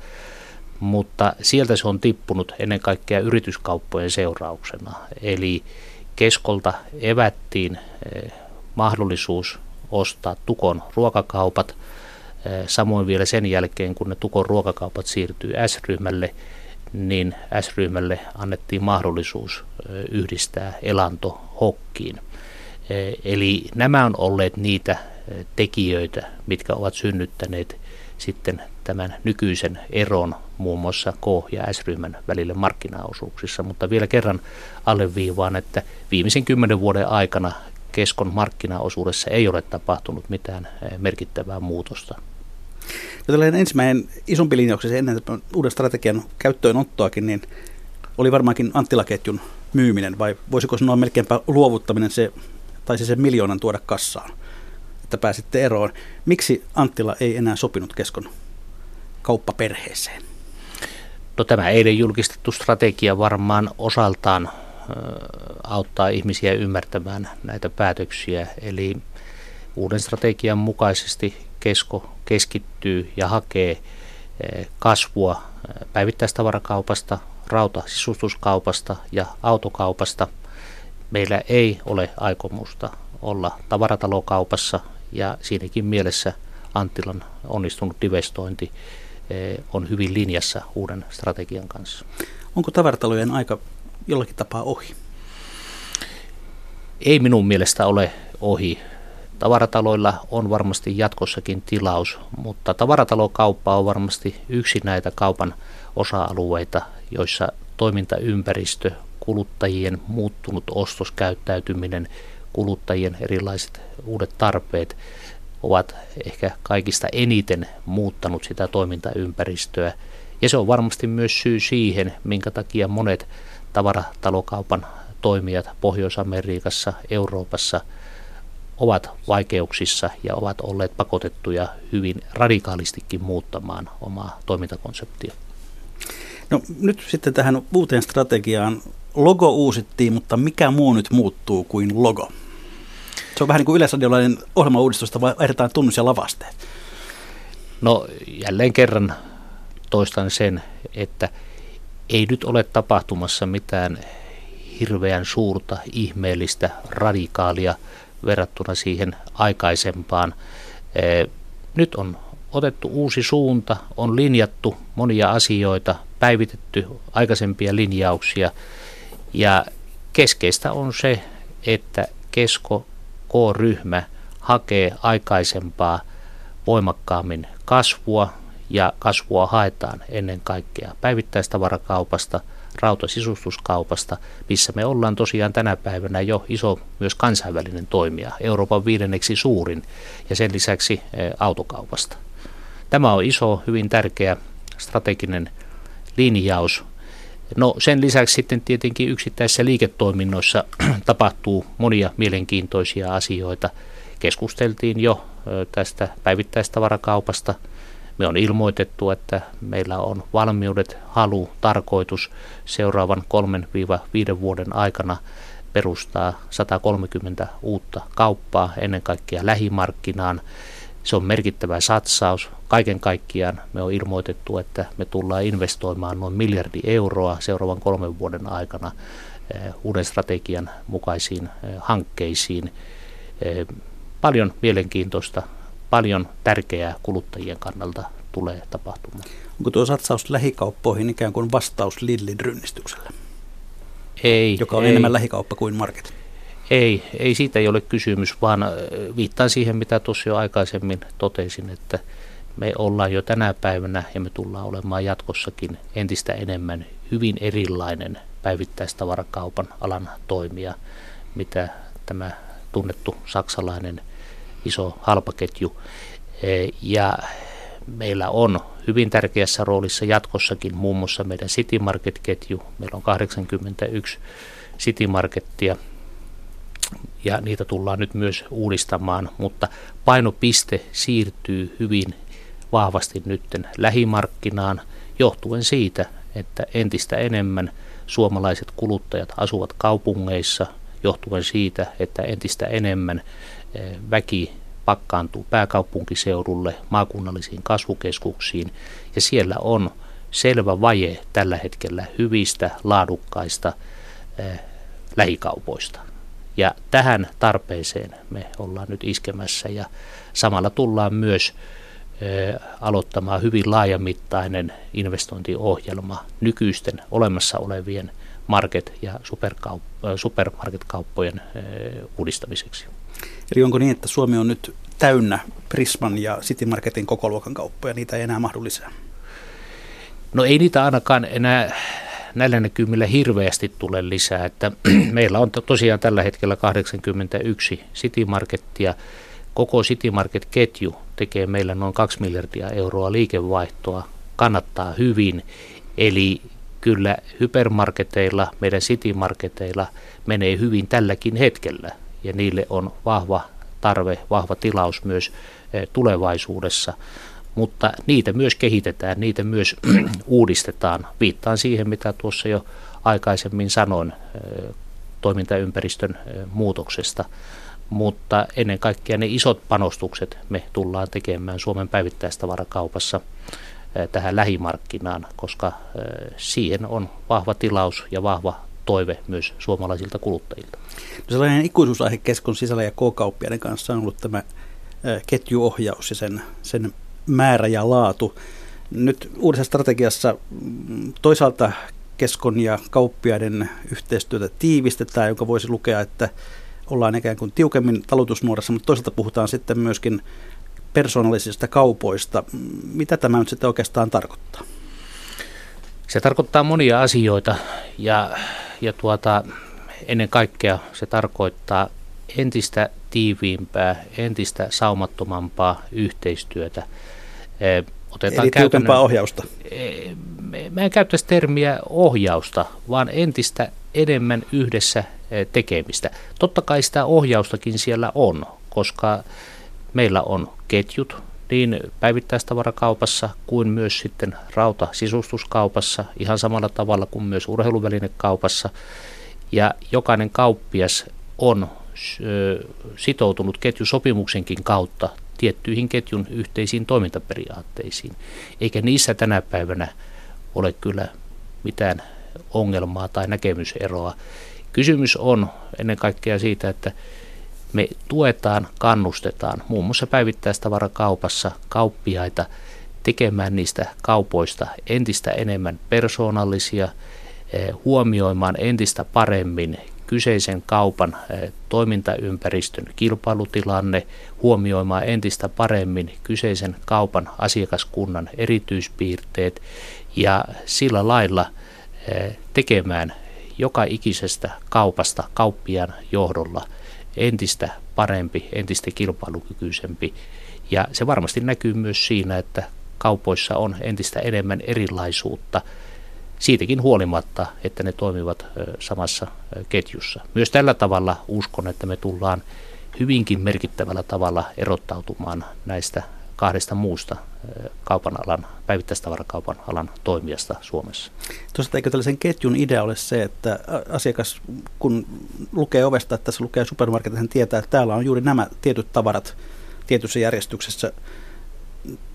mutta sieltä se on tippunut ennen kaikkea yrityskauppojen seurauksena. Eli keskolta evättiin eh, mahdollisuus ostaa Tukon ruokakaupat, eh, samoin vielä sen jälkeen, kun ne Tukon ruokakaupat siirtyy S-ryhmälle, niin S-ryhmälle annettiin mahdollisuus yhdistää elanto hokkiin. Eli nämä on olleet niitä tekijöitä, mitkä ovat synnyttäneet sitten tämän nykyisen eron muun muassa K- ja S-ryhmän välille markkinaosuuksissa. Mutta vielä kerran alleviivaan, että viimeisen kymmenen vuoden aikana keskon markkinaosuudessa ei ole tapahtunut mitään merkittävää muutosta. Ja tällainen ensimmäinen isompi linjauksessa ennen uuden strategian käyttöönottoakin, niin oli varmaankin Anttila-ketjun myyminen, vai voisiko sanoa melkeinpä luovuttaminen se, tai se sen miljoonan tuoda kassaan, että pääsitte eroon. Miksi Anttila ei enää sopinut keskon kauppaperheeseen? No tämä eilen julkistettu strategia varmaan osaltaan auttaa ihmisiä ymmärtämään näitä päätöksiä. Eli uuden strategian mukaisesti kesko keskittyy ja hakee eh, kasvua eh, päivittäistavarakaupasta, rautasisustuskaupasta ja autokaupasta. Meillä ei ole aikomusta olla tavaratalokaupassa ja siinäkin mielessä Anttilan onnistunut divestointi on hyvin linjassa uuden strategian kanssa. Onko tavaratalojen aika jollakin tapaa ohi? Ei minun mielestä ole ohi. Tavarataloilla on varmasti jatkossakin tilaus, mutta tavaratalokauppa on varmasti yksi näitä kaupan osa-alueita, joissa toimintaympäristö, kuluttajien muuttunut ostoskäyttäytyminen, kuluttajien erilaiset uudet tarpeet ovat ehkä kaikista eniten muuttanut sitä toimintaympäristöä. Ja se on varmasti myös syy siihen, minkä takia monet tavaраtalokaupan toimijat Pohjois-Amerikassa, Euroopassa – ovat vaikeuksissa ja ovat olleet pakotettuja hyvin radikaalistikin muuttamaan omaa toimintakonseptia. No nyt sitten tähän uuteen strategiaan. Logo uusittiin, mutta mikä muu nyt muuttuu kuin logo? Se on vähän niin kuin yleisradiolainen ohjelmauudistusta, vai vaihdetaan tunnus ja lavasteet? No jälleen kerran toistan sen, että ei nyt ole tapahtumassa mitään hirveän suurta, ihmeellistä, radikaalia verrattuna siihen aikaisempaan. Nyt on otettu uusi suunta, on linjattu monia asioita, päivitetty aikaisempia linjauksia ja keskeistä on se, että kesko K-ryhmä hakee aikaisempaa voimakkaammin kasvua ja kasvua haetaan ennen kaikkea päivittäistavarakaupasta – rautasisustuskaupasta, missä me ollaan tosiaan tänä päivänä jo iso myös kansainvälinen toimija, Euroopan viidenneksi suurin ja sen lisäksi eh, autokaupasta. Tämä on iso, hyvin tärkeä strateginen linjaus. No sen lisäksi sitten tietenkin yksittäisissä liiketoiminnoissa tapahtuu monia mielenkiintoisia asioita. Keskusteltiin jo eh, tästä päivittäistavarakaupasta – me on ilmoitettu, että meillä on valmiudet, halu, tarkoitus seuraavan 3-5 vuoden aikana perustaa 130 uutta kauppaa ennen kaikkea lähimarkkinaan. Se on merkittävä satsaus. Kaiken kaikkiaan me on ilmoitettu, että me tullaan investoimaan noin miljardi euroa seuraavan kolmen vuoden aikana eh, uuden strategian mukaisiin eh, hankkeisiin. Eh, paljon mielenkiintoista, paljon tärkeää kuluttajien kannalta tulee tapahtumaan. Onko tuo satsaus lähikauppoihin ikään kuin vastaus Lidlin rynnistykselle? Ei. Joka on ei. enemmän lähikauppa kuin market. Ei, ei siitä ei ole kysymys, vaan viittaan siihen, mitä tuossa jo aikaisemmin totesin, että me ollaan jo tänä päivänä ja me tullaan olemaan jatkossakin entistä enemmän hyvin erilainen päivittäistavarakaupan alan toimija, mitä tämä tunnettu saksalainen iso halpaketju. E, ja meillä on hyvin tärkeässä roolissa jatkossakin muun muassa meidän City Market-ketju. Meillä on 81 City Markettia ja niitä tullaan nyt myös uudistamaan, mutta painopiste siirtyy hyvin vahvasti nytten lähimarkkinaan johtuen siitä, että entistä enemmän suomalaiset kuluttajat asuvat kaupungeissa, johtuen siitä, että entistä enemmän väki pakkaantuu pääkaupunkiseudulle, maakunnallisiin kasvukeskuksiin ja siellä on selvä vaje tällä hetkellä hyvistä, laadukkaista eh, lähikaupoista. Ja tähän tarpeeseen me ollaan nyt iskemässä ja samalla tullaan myös eh, aloittamaan hyvin laajamittainen investointiohjelma nykyisten olemassa olevien market- ja superkaup- supermarketkauppojen uudistamiseksi. Eli onko niin, että Suomi on nyt täynnä Prisman ja City Marketin kokoluokan kauppoja, niitä ei enää mahdu lisää? No ei niitä ainakaan enää näillä näkymillä hirveästi tule lisää. Että meillä on tosiaan tällä hetkellä 81 City Markettia. Koko City Market-ketju tekee meillä noin 2 miljardia euroa liikevaihtoa, kannattaa hyvin. Eli kyllä hypermarketeilla, meidän City Marketeilla menee hyvin tälläkin hetkellä ja niille on vahva tarve, vahva tilaus myös eh, tulevaisuudessa. Mutta niitä myös kehitetään, niitä myös uudistetaan. Viittaan siihen, mitä tuossa jo aikaisemmin sanoin eh, toimintaympäristön eh, muutoksesta. Mutta ennen kaikkea ne isot panostukset me tullaan tekemään Suomen päivittäistavarakaupassa tähän lähimarkkinaan, koska siihen on vahva tilaus ja vahva toive myös suomalaisilta kuluttajilta. No sellainen ikuisuusaihe keskon sisällä ja K-kauppiaiden kanssa on ollut tämä ketjuohjaus ja sen, sen määrä ja laatu. Nyt uudessa strategiassa mm, toisaalta keskon ja kauppiaiden yhteistyötä tiivistetään, joka voisi lukea, että ollaan ikään kuin tiukemmin talutusmuodossa, mutta toisaalta puhutaan sitten myöskin persoonallisista kaupoista. Mitä tämä nyt sitten oikeastaan tarkoittaa? Se tarkoittaa monia asioita ja, ja tuota, ennen kaikkea se tarkoittaa entistä tiiviimpää, entistä saumattomampaa yhteistyötä. Otetaan Eli tiukempaa ohjausta? Mä en käyttäisi termiä ohjausta, vaan entistä enemmän yhdessä tekemistä. Totta kai sitä ohjaustakin siellä on, koska meillä on ketjut, niin päivittäistavarakaupassa kuin myös sitten rautasisustuskaupassa ihan samalla tavalla kuin myös urheiluvälinekaupassa. Ja jokainen kauppias on sitoutunut ketjusopimuksenkin kautta tiettyihin ketjun yhteisiin toimintaperiaatteisiin. Eikä niissä tänä päivänä ole kyllä mitään ongelmaa tai näkemyseroa. Kysymys on ennen kaikkea siitä, että me tuetaan, kannustetaan muun muassa päivittäistavarakaupassa kauppiaita tekemään niistä kaupoista entistä enemmän persoonallisia, eh, huomioimaan entistä paremmin kyseisen kaupan eh, toimintaympäristön kilpailutilanne, huomioimaan entistä paremmin kyseisen kaupan asiakaskunnan erityispiirteet ja sillä lailla eh, tekemään joka ikisestä kaupasta kauppian johdolla – entistä parempi, entistä kilpailukykyisempi. Ja se varmasti näkyy myös siinä, että kaupoissa on entistä enemmän erilaisuutta siitäkin huolimatta, että ne toimivat samassa ketjussa. Myös tällä tavalla uskon, että me tullaan hyvinkin merkittävällä tavalla erottautumaan näistä kahdesta muusta kaupan alan, päivittäistavarakaupan alan toimijasta Suomessa. Tuosta eikö tällaisen ketjun idea ole se, että asiakas kun lukee ovesta, että tässä lukee supermarket, hän tietää, että täällä on juuri nämä tietyt tavarat tietyssä järjestyksessä.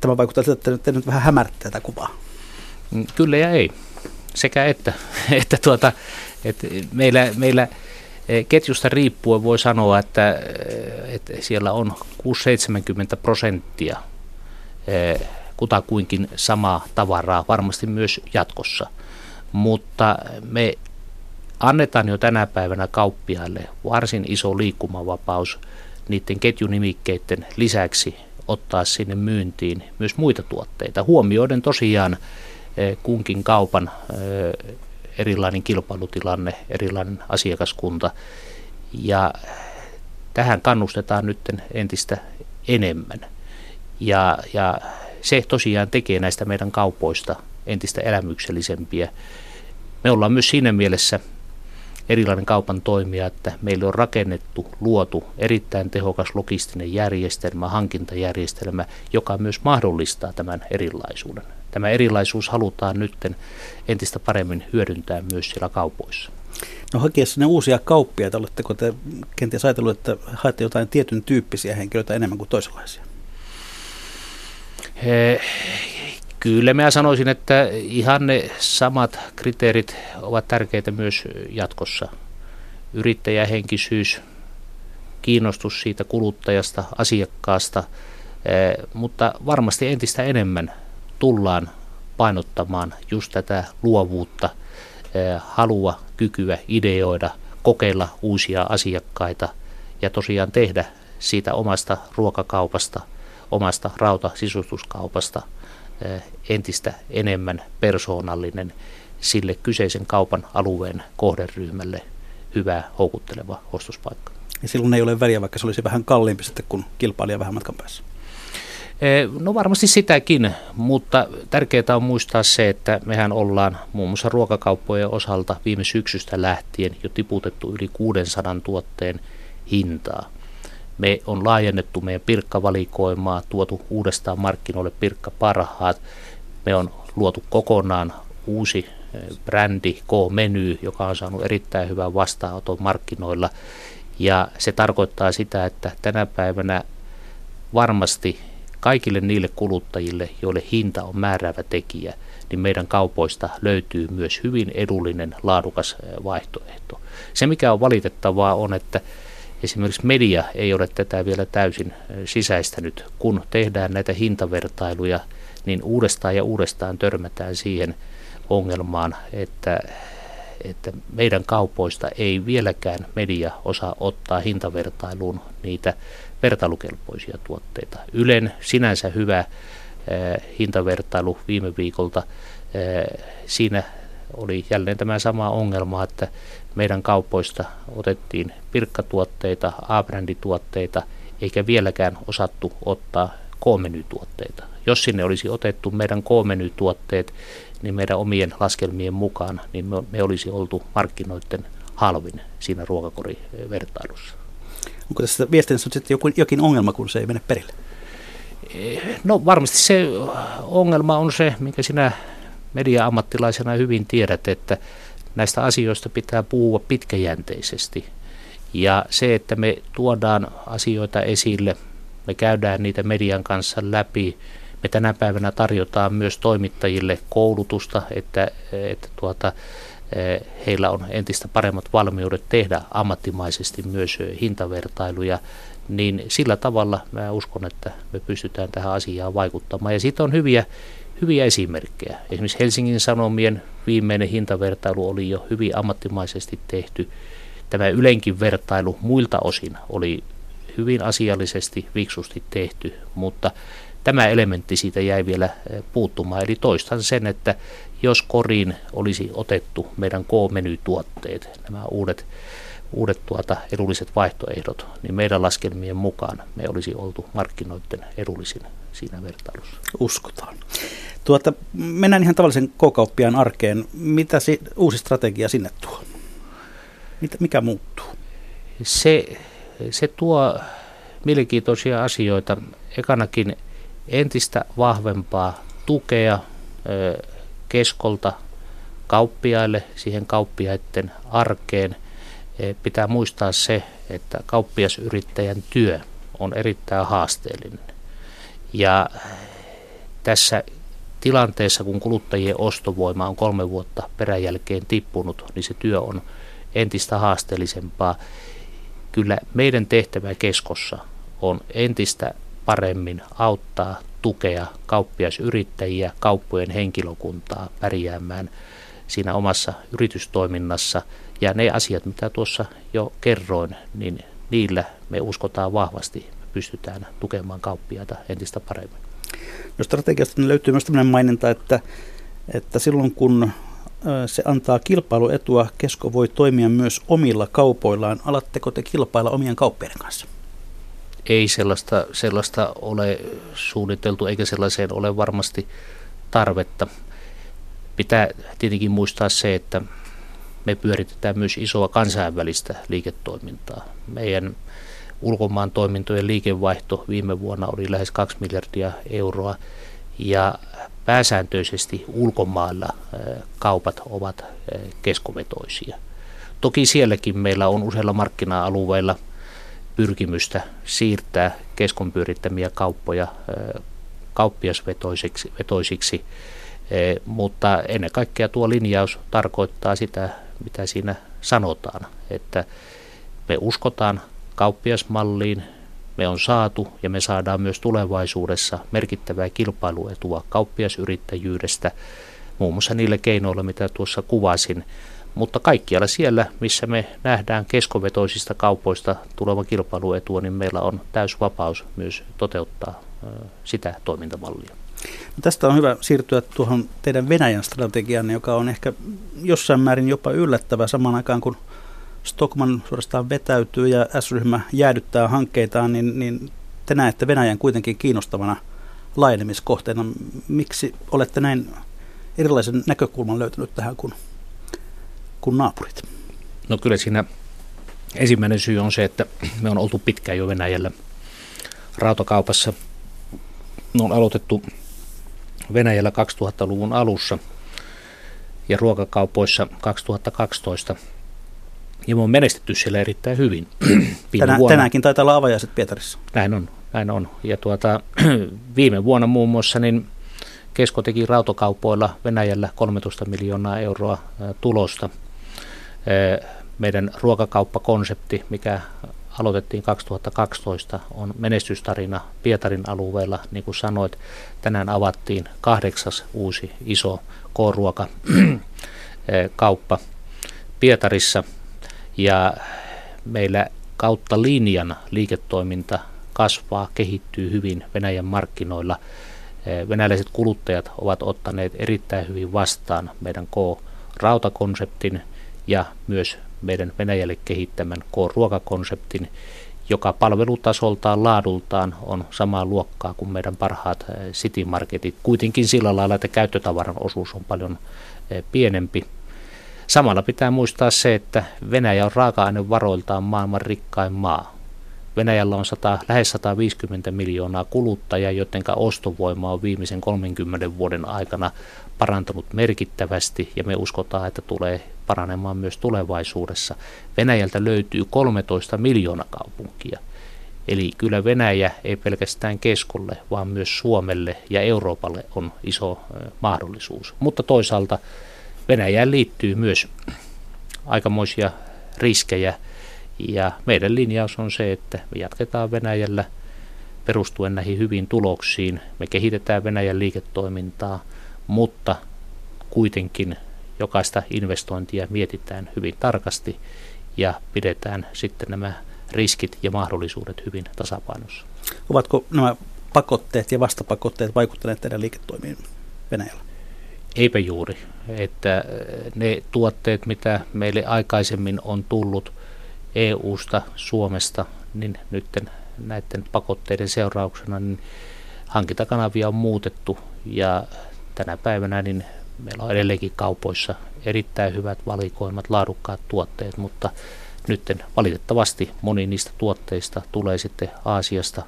Tämä vaikuttaa siltä, että te nyt vähän hämärtää tätä kuvaa. Mm, kyllä ja ei. Sekä että, että, tuota, että meillä, meillä eh, ketjusta riippuen voi sanoa, että, eh, että siellä on 6-70 prosenttia eh, kutakuinkin samaa tavaraa varmasti myös jatkossa. Mutta me annetaan jo tänä päivänä kauppiaille varsin iso liikkumavapaus niiden ketjunimikkeiden lisäksi ottaa sinne myyntiin myös muita tuotteita, huomioiden tosiaan eh, kunkin kaupan eh, erilainen kilpailutilanne, erilainen asiakaskunta. Ja tähän kannustetaan nyt entistä enemmän. Ja, ja se tosiaan tekee näistä meidän kaupoista entistä elämyksellisempiä. Me ollaan myös siinä mielessä erilainen kaupan toimija, että meille on rakennettu, luotu erittäin tehokas logistinen järjestelmä, hankintajärjestelmä, joka myös mahdollistaa tämän erilaisuuden. Tämä erilaisuus halutaan nyt entistä paremmin hyödyntää myös siellä kaupoissa. No hakiessa ne uusia kauppia, oletteko te kenties ajatellut, että haette jotain tietyn tyyppisiä henkilöitä enemmän kuin toisenlaisia? Kyllä minä sanoisin, että ihan ne samat kriteerit ovat tärkeitä myös jatkossa. Yrittäjähenkisyys, kiinnostus siitä kuluttajasta, asiakkaasta, eh, mutta varmasti entistä enemmän tullaan painottamaan just tätä luovuutta, eh, halua, kykyä ideoida, kokeilla uusia asiakkaita ja tosiaan tehdä siitä omasta ruokakaupasta, omasta rautasisustuskaupasta – entistä enemmän persoonallinen sille kyseisen kaupan alueen kohderyhmälle hyvä, houkutteleva ostospaikka. Ja silloin ei ole väliä, vaikka se olisi vähän kalliimpi sitten kuin kilpailija vähän matkan päässä. No varmasti sitäkin, mutta tärkeää on muistaa se, että mehän ollaan muun muassa ruokakauppojen osalta viime syksystä lähtien jo tiputettu yli 600 tuotteen hintaa. Me on laajennettu meidän pirkkavalikoimaa, tuotu uudestaan markkinoille pirkkaparhaat. Me on luotu kokonaan uusi eh, brändi K-meny, joka on saanut erittäin hyvän vastaanoton markkinoilla. Ja se tarkoittaa sitä, että tänä päivänä varmasti kaikille niille kuluttajille, joille hinta on määräävä tekijä, niin meidän kaupoista löytyy myös hyvin edullinen, laadukas eh, vaihtoehto. Se, mikä on valitettavaa, on, että Esimerkiksi media ei ole tätä vielä täysin sisäistänyt. Kun tehdään näitä hintavertailuja, niin uudestaan ja uudestaan törmätään siihen ongelmaan, että, että meidän kaupoista ei vieläkään media osaa ottaa hintavertailuun niitä vertailukelpoisia tuotteita. Ylen sinänsä hyvä hintavertailu viime viikolta, siinä oli jälleen tämä sama ongelma, että meidän kaupoista otettiin pirkkatuotteita, A-brändituotteita, eikä vieläkään osattu ottaa K-menytuotteita. Jos sinne olisi otettu meidän K-menytuotteet, niin meidän omien laskelmien mukaan, niin me, me olisi oltu markkinoiden halvin siinä ruokakorivertailussa. Onko tässä viestinnässä sitten joku, jokin ongelma, kun se ei mene perille? No varmasti se ongelma on se, mikä sinä media-ammattilaisena hyvin tiedät, että näistä asioista pitää puhua pitkäjänteisesti. Ja se, että me tuodaan asioita esille, me käydään niitä median kanssa läpi, me tänä päivänä tarjotaan myös toimittajille koulutusta, että, että tuota, heillä on entistä paremmat valmiudet tehdä ammattimaisesti myös hintavertailuja, niin sillä tavalla mä uskon, että me pystytään tähän asiaan vaikuttamaan. Ja siitä on hyviä hyviä esimerkkejä. Esimerkiksi Helsingin Sanomien viimeinen hintavertailu oli jo hyvin ammattimaisesti tehty. Tämä Ylenkin vertailu muilta osin oli hyvin asiallisesti, viksusti tehty, mutta tämä elementti siitä jäi vielä eh, puuttumaan. Eli toistan sen, että jos koriin olisi otettu meidän K-menytuotteet, nämä uudet, uudet tuota, edulliset vaihtoehdot, niin meidän laskelmien mukaan me olisi oltu markkinoiden edullisin siinä vertailussa. Uskotaan. Tuota, mennään ihan tavallisen k arkeen. Mitä si, uusi strategia sinne tuo? Mitä, mikä muuttuu? Se, se tuo mielenkiintoisia asioita. Ekanakin entistä vahvempaa tukea keskolta kauppiaille, siihen kauppiaiden arkeen. Pitää muistaa se, että kauppiasyrittäjän työ on erittäin haasteellinen. Ja tässä tilanteessa, kun kuluttajien ostovoima on kolme vuotta peräjälkeen tippunut, niin se työ on entistä haasteellisempaa. Kyllä meidän tehtävä keskossa on entistä paremmin auttaa, tukea kauppiasyrittäjiä, kauppojen henkilökuntaa pärjäämään siinä omassa yritystoiminnassa. Ja ne asiat, mitä tuossa jo kerroin, niin niillä me uskotaan vahvasti, me pystytään tukemaan kauppiaita entistä paremmin. No strategiasta niin löytyy myös tämmöinen maininta, että, että silloin kun se antaa kilpailuetua, Kesko voi toimia myös omilla kaupoillaan. Alatteko te kilpailla omien kauppiaiden kanssa? Ei sellaista, sellaista ole suunniteltu, eikä sellaiseen ole varmasti tarvetta. Pitää tietenkin muistaa se, että me pyöritetään myös isoa kansainvälistä liiketoimintaa. Meidän ulkomaan toimintojen liikevaihto viime vuonna oli lähes 2 miljardia euroa ja pääsääntöisesti ulkomailla kaupat ovat keskovetoisia. Toki sielläkin meillä on useilla markkina-alueilla pyrkimystä siirtää keskon pyörittämiä kauppoja kauppiasvetoisiksi, vetoisiksi, mutta ennen kaikkea tuo linjaus tarkoittaa sitä, mitä siinä sanotaan, että me uskotaan kauppiasmalliin, me on saatu ja me saadaan myös tulevaisuudessa merkittävää kilpailuetua kauppiasyrittäjyydestä, muun muassa niillä keinoilla, mitä tuossa kuvasin. Mutta kaikkialla siellä, missä me nähdään keskovetoisista kaupoista tuleva kilpailuetua, niin meillä on täys vapaus myös toteuttaa sitä toimintamallia. Tästä on hyvä siirtyä tuohon teidän Venäjän strategiaan, joka on ehkä jossain määrin jopa yllättävä samaan aikaan, kun Stockman suorastaan vetäytyy ja S-ryhmä jäädyttää hankkeitaan, niin, niin te näette Venäjän kuitenkin kiinnostavana laajenemiskohteena. Miksi olette näin erilaisen näkökulman löytänyt tähän kuin, kuin naapurit? No kyllä siinä ensimmäinen syy on se, että me on oltu pitkään jo Venäjällä rautakaupassa. Me on aloitettu Venäjällä 2000-luvun alussa ja ruokakaupoissa 2012 ja me on menestetty siellä erittäin hyvin. Tänä, vuonna, tänäänkin taitaa olla avajaiset Pietarissa. Näin on, näin on. Ja tuota, viime vuonna muun muassa niin Kesko teki rautokaupoilla Venäjällä 13 miljoonaa euroa tulosta. Meidän ruokakauppakonsepti, mikä aloitettiin 2012, on menestystarina Pietarin alueella. Niin kuin sanoit, tänään avattiin kahdeksas uusi iso K-ruoka Pietarissa ja meillä kautta linjan liiketoiminta kasvaa, kehittyy hyvin Venäjän markkinoilla. Eh, venäläiset kuluttajat ovat ottaneet erittäin hyvin vastaan meidän K-rautakonseptin ja myös meidän Venäjälle kehittämän K-ruokakonseptin, joka palvelutasoltaan, laadultaan on samaa luokkaa kuin meidän parhaat eh, City Marketit. Kuitenkin sillä lailla, että käyttötavaran osuus on paljon eh, pienempi. Samalla pitää muistaa se, että Venäjä on raaka-ainevaroiltaan maailman rikkain maa. Venäjällä on 100, lähes 150 miljoonaa kuluttajaa, joten ostovoima on viimeisen 30 vuoden aikana parantunut merkittävästi ja me uskotaan, että tulee paranemaan myös tulevaisuudessa. Venäjältä löytyy 13 miljoonaa kaupunkia. Eli kyllä Venäjä ei pelkästään keskolle, vaan myös Suomelle ja Euroopalle on iso mahdollisuus. Mutta toisaalta Venäjään liittyy myös aikamoisia riskejä ja meidän linjaus on se, että me jatketaan Venäjällä perustuen näihin hyviin tuloksiin. Me kehitetään Venäjän liiketoimintaa, mutta kuitenkin jokaista investointia mietitään hyvin tarkasti ja pidetään sitten nämä riskit ja mahdollisuudet hyvin tasapainossa. Ovatko nämä pakotteet ja vastapakotteet vaikuttaneet teidän liiketoimiin Venäjällä? Eipä juuri. Että äh, ne tuotteet, mitä meille aikaisemmin on tullut EU-sta, Suomesta, niin nyt näiden pakotteiden seurauksena niin hankintakanavia on muutettu ja tänä päivänä niin meillä on edelleenkin kaupoissa erittäin hyvät valikoimat, laadukkaat tuotteet, mutta nyt valitettavasti moni niistä tuotteista tulee sitten Aasiasta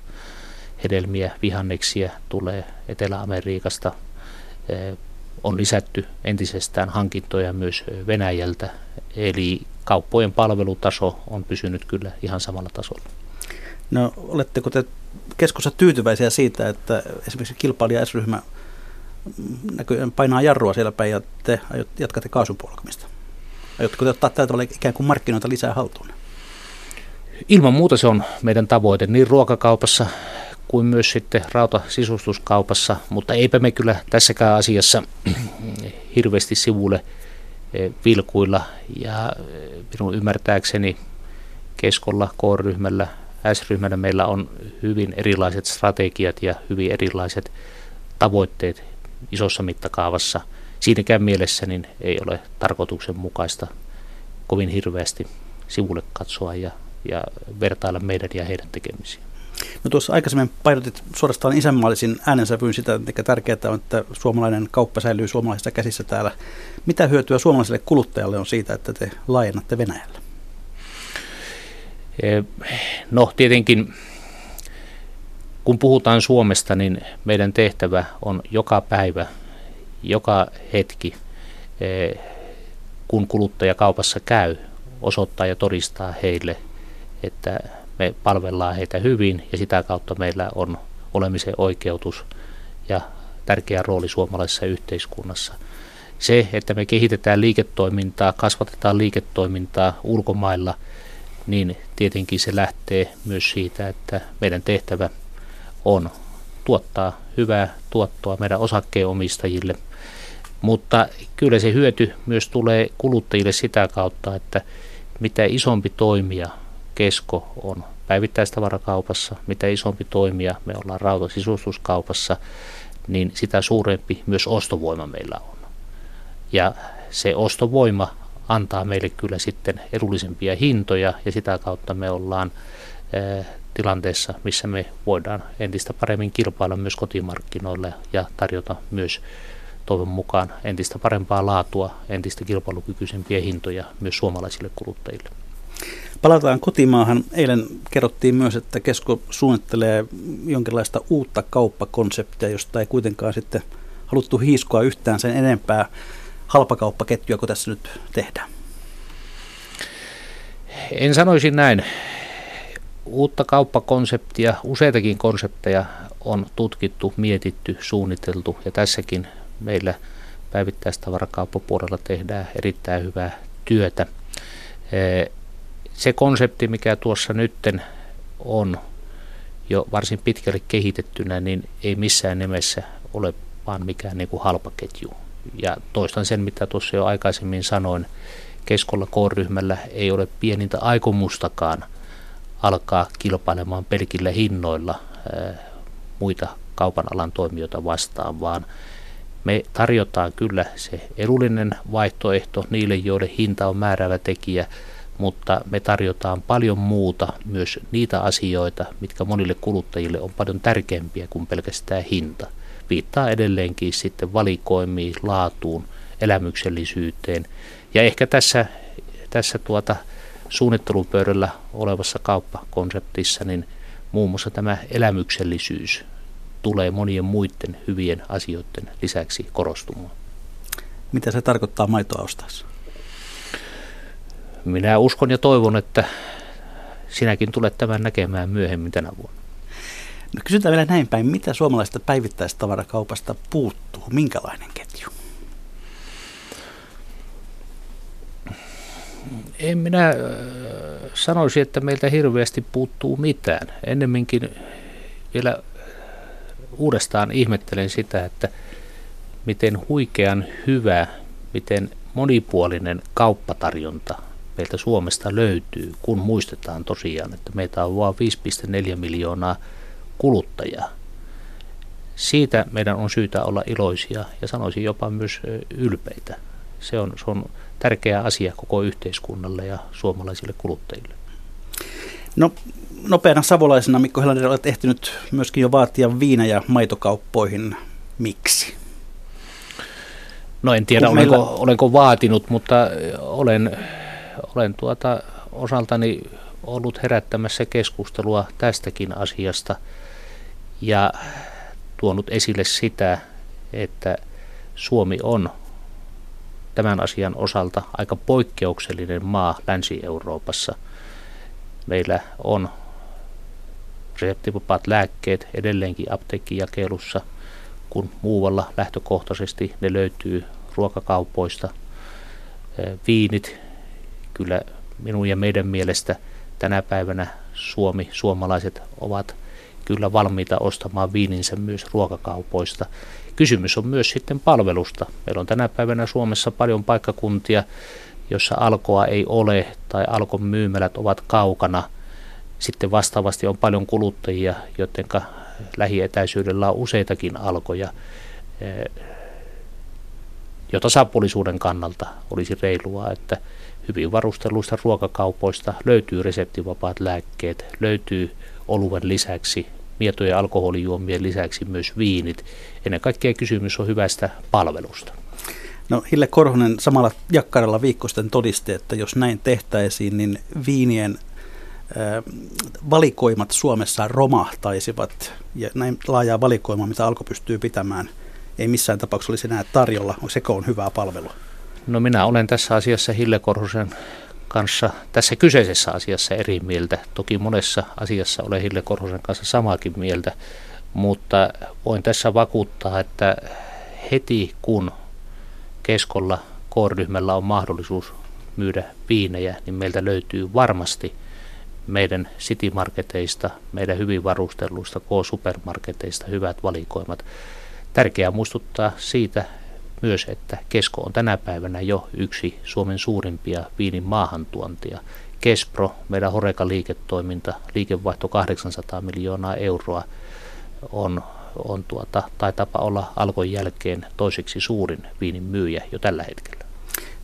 hedelmiä, vihanneksia tulee Etelä-Amerikasta. On lisätty entisestään hankintoja myös Venäjältä, eli kauppojen palvelutaso on pysynyt kyllä ihan samalla tasolla. No oletteko te keskussa tyytyväisiä siitä, että esimerkiksi kilpailija S-ryhmä näköjään painaa jarrua siellä päin ja te jatkatte kaasun polkemista? Aiotteko te ottaa tällä tavalla ikään kuin markkinoita lisää haltuun? Ilman muuta se on meidän tavoite niin ruokakaupassa kuin myös sitten rautasisustuskaupassa, mutta eipä me kyllä tässäkään asiassa hirveästi sivulle eh, vilkuilla. Ja eh, minun ymmärtääkseni keskolla, K-ryhmällä, S-ryhmällä meillä on hyvin erilaiset strategiat ja hyvin erilaiset tavoitteet isossa mittakaavassa. Siinäkään mielessä niin ei ole tarkoituksenmukaista kovin hirveästi sivulle katsoa ja, ja vertailla meidän ja heidän tekemisiä. No tuossa aikaisemmin painotit suorastaan isänmaallisin äänensävyyn sitä, mikä tärkeää on, että suomalainen kauppa säilyy suomalaisissa käsissä täällä. Mitä hyötyä suomalaiselle kuluttajalle on siitä, että te laajennatte Venäjällä? Eh, no tietenkin kun puhutaan Suomesta, niin meidän tehtävä on joka päivä, joka hetki, eh, kun kuluttaja kaupassa käy, osoittaa ja todistaa heille, että me palvellaan heitä hyvin ja sitä kautta meillä on olemisen oikeutus ja tärkeä rooli suomalaisessa yhteiskunnassa. Se, että me kehitetään liiketoimintaa, kasvatetaan liiketoimintaa ulkomailla, niin tietenkin se lähtee myös siitä, että meidän tehtävä on tuottaa hyvää tuottoa meidän osakkeenomistajille. Mutta kyllä se hyöty myös tulee kuluttajille sitä kautta, että mitä isompi toimija kesko on päivittäistavarakaupassa, mitä isompi toimija me ollaan rautasisustuskaupassa, niin sitä suurempi myös ostovoima meillä on. Ja se ostovoima antaa meille kyllä sitten edullisempia hintoja ja sitä kautta me ollaan tilanteessa, missä me voidaan entistä paremmin kilpailla myös kotimarkkinoille ja tarjota myös toivon mukaan entistä parempaa laatua, entistä kilpailukykyisempiä hintoja myös suomalaisille kuluttajille. Palataan kotimaahan. Eilen kerrottiin myös, että Kesko suunnittelee jonkinlaista uutta kauppakonseptia, josta ei kuitenkaan sitten haluttu hiiskoa yhtään sen enempää halpakauppaketjua kuin tässä nyt tehdään. En sanoisi näin. Uutta kauppakonseptia, useitakin konsepteja on tutkittu, mietitty, suunniteltu ja tässäkin meillä päivittäistavarakauppapuolella tehdään erittäin hyvää työtä se konsepti, mikä tuossa nytten on jo varsin pitkälle kehitettynä, niin ei missään nimessä ole vaan mikään niin kuin halpaketju. Ja toistan sen, mitä tuossa jo aikaisemmin sanoin, keskolla K-ryhmällä ei ole pienintä aikomustakaan alkaa kilpailemaan pelkillä hinnoilla muita kaupan alan toimijoita vastaan, vaan me tarjotaan kyllä se edullinen vaihtoehto niille, joille hinta on määräävä tekijä, mutta me tarjotaan paljon muuta, myös niitä asioita, mitkä monille kuluttajille on paljon tärkeämpiä kuin pelkästään hinta. Viittaa edelleenkin sitten valikoimiin, laatuun, elämyksellisyyteen. Ja ehkä tässä, tässä tuota suunnittelupöydällä olevassa kauppakonseptissa, niin muun muassa tämä elämyksellisyys tulee monien muiden hyvien asioiden lisäksi korostumaan. Mitä se tarkoittaa maitoa ostaessa? Minä uskon ja toivon, että sinäkin tulet tämän näkemään myöhemmin tänä vuonna. No kysytään vielä näin päin, mitä suomalaista päivittäistavarakaupasta puuttuu? Minkälainen ketju? En minä äh, sanoisi, että meiltä hirveästi puuttuu mitään. Ennemminkin vielä uudestaan ihmettelen sitä, että miten huikean hyvä, miten monipuolinen kauppatarjonta meiltä Suomesta löytyy, kun muistetaan tosiaan, että meitä on vain 5,4 miljoonaa kuluttajaa. Siitä meidän on syytä olla iloisia ja sanoisin jopa myös ylpeitä. Se on, se on tärkeä asia koko yhteiskunnalle ja suomalaisille kuluttajille. No nopeana savolaisena Mikko Helander olet ehtinyt myöskin jo vaatia viina- ja maitokauppoihin. Miksi? No en tiedä, olenko, meillä... olenko vaatinut, mutta olen olen tuota osaltani ollut herättämässä keskustelua tästäkin asiasta. ja tuonut esille sitä, että Suomi on tämän asian osalta aika poikkeuksellinen maa Länsi-Euroopassa. Meillä on reseptivapaat lääkkeet edelleenkin apteekkijakelussa, kun muualla lähtökohtaisesti ne löytyy ruokakaupoista. Viinit, kyllä minun ja meidän mielestä tänä päivänä Suomi, suomalaiset ovat kyllä valmiita ostamaan viininsä myös ruokakaupoista. Kysymys on myös sitten palvelusta. Meillä on tänä päivänä Suomessa paljon paikkakuntia, jossa alkoa ei ole tai alkon myymälät ovat kaukana. Sitten vastaavasti on paljon kuluttajia, joiden lähietäisyydellä on useitakin alkoja. Jo tasapuolisuuden kannalta olisi reilua, että hyvin varustelluista ruokakaupoista löytyy reseptivapaat lääkkeet, löytyy oluen lisäksi mietojen alkoholijuomien lisäksi myös viinit. Ennen kaikkea kysymys on hyvästä palvelusta. No Hille Korhonen samalla jakkaralla viikko sitten todisti, että jos näin tehtäisiin, niin viinien valikoimat Suomessa romahtaisivat ja näin laajaa valikoimaa, mitä alko pystyy pitämään, ei missään tapauksessa olisi enää tarjolla. Seko on hyvää palvelua. No minä olen tässä asiassa Hille Korhosen kanssa tässä kyseisessä asiassa eri mieltä. Toki monessa asiassa olen Hille Korhosen kanssa samaakin mieltä, mutta voin tässä vakuuttaa, että heti kun keskolla K-ryhmällä on mahdollisuus myydä viinejä, niin meiltä löytyy varmasti meidän City-marketeista, meidän hyvin varustelluista K-supermarketeista hyvät valikoimat. Tärkeää muistuttaa siitä, myös, että Kesko on tänä päivänä jo yksi Suomen suurimpia viinin maahantuontia. Kespro, meidän Horeka-liiketoiminta, liikevaihto 800 miljoonaa euroa, on, on tuota, tai tapa olla alkon jälkeen toiseksi suurin viinin myyjä jo tällä hetkellä.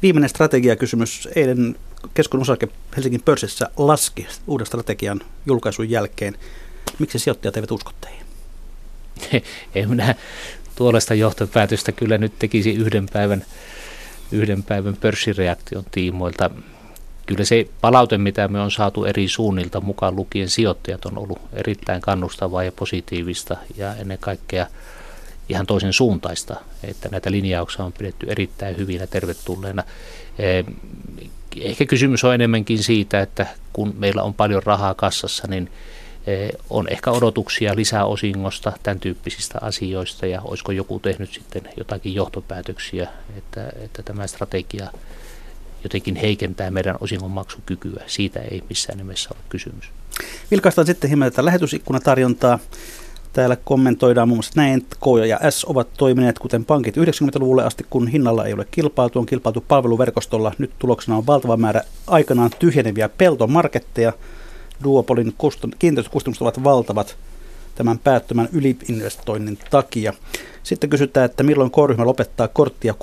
Viimeinen strategiakysymys. Eilen Keskon osake Helsingin pörssissä laski uuden strategian julkaisun jälkeen. Miksi sijoittajat eivät usko teihin? en minä tuollaista johtopäätöstä kyllä nyt tekisi yhden päivän, yhden päivän pörssireaktion tiimoilta. Kyllä se palaute, mitä me on saatu eri suunnilta mukaan lukien sijoittajat, on ollut erittäin kannustavaa ja positiivista ja ennen kaikkea ihan toisen suuntaista, että näitä linjauksia on pidetty erittäin hyvinä tervetulleena. Eh, ehkä kysymys on enemmänkin siitä, että kun meillä on paljon rahaa kassassa, niin on ehkä odotuksia lisää osingosta, tämän tyyppisistä asioista ja olisiko joku tehnyt sitten jotakin johtopäätöksiä, että, että tämä strategia jotenkin heikentää meidän osingonmaksukykyä. Siitä ei missään nimessä ole kysymys. Vilkaistaan sitten hieman tätä lähetysikkunatarjontaa. Täällä kommentoidaan muun muassa näin, että K ja S ovat toimineet kuten pankit 90-luvulle asti, kun hinnalla ei ole kilpailtu, on kilpailtu palveluverkostolla. Nyt tuloksena on valtava määrä aikanaan tyhjeneviä peltomarketteja, Duopolin kiinteistökustannukset ovat valtavat tämän päättömän yliinvestoinnin takia. Sitten kysytään, että milloin K-ryhmä lopettaa kortti- ja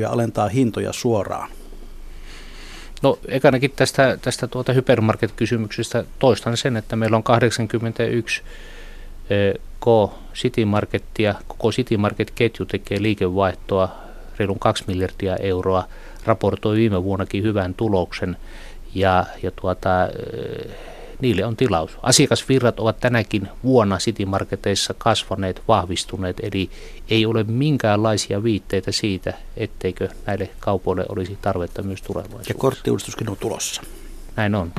ja alentaa hintoja suoraan. No ekanakin tästä, tästä tuota hypermarket-kysymyksestä toistan sen, että meillä on 81 K City Marketia, koko City Market-ketju tekee liikevaihtoa reilun 2 miljardia euroa, raportoi viime vuonnakin hyvän tuloksen ja, ja tuota, niille on tilaus. Asiakasvirrat ovat tänäkin vuonna City Marketeissa kasvaneet, vahvistuneet, eli ei ole minkäänlaisia viitteitä siitä, etteikö näille kaupoille olisi tarvetta myös tulevaisuudessa. Ja korttiuudistuskin on tulossa. Näin on.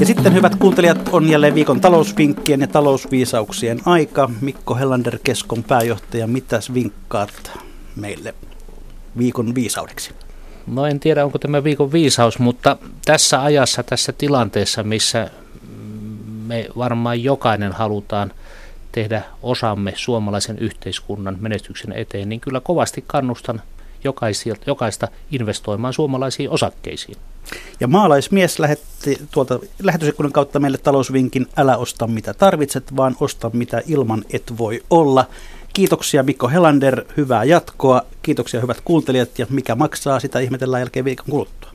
Ja sitten hyvät kuuntelijat, on jälleen viikon talousvinkkien ja talousviisauksien aika. Mikko Hellander, Keskon pääjohtaja, mitäs vinkkaat meille viikon viisaudeksi? No en tiedä, onko tämä viikon viisaus, mutta tässä ajassa, tässä tilanteessa, missä me varmaan jokainen halutaan tehdä osamme suomalaisen yhteiskunnan menestyksen eteen, niin kyllä kovasti kannustan jokaista investoimaan suomalaisiin osakkeisiin. Ja maalaismies lähetti tuolta lähetysikkunan kautta meille talousvinkin, älä osta mitä tarvitset, vaan osta mitä ilman et voi olla. Kiitoksia Mikko Helander, hyvää jatkoa. Kiitoksia hyvät kuuntelijat ja mikä maksaa, sitä ihmetellään jälkeen viikon kuluttua.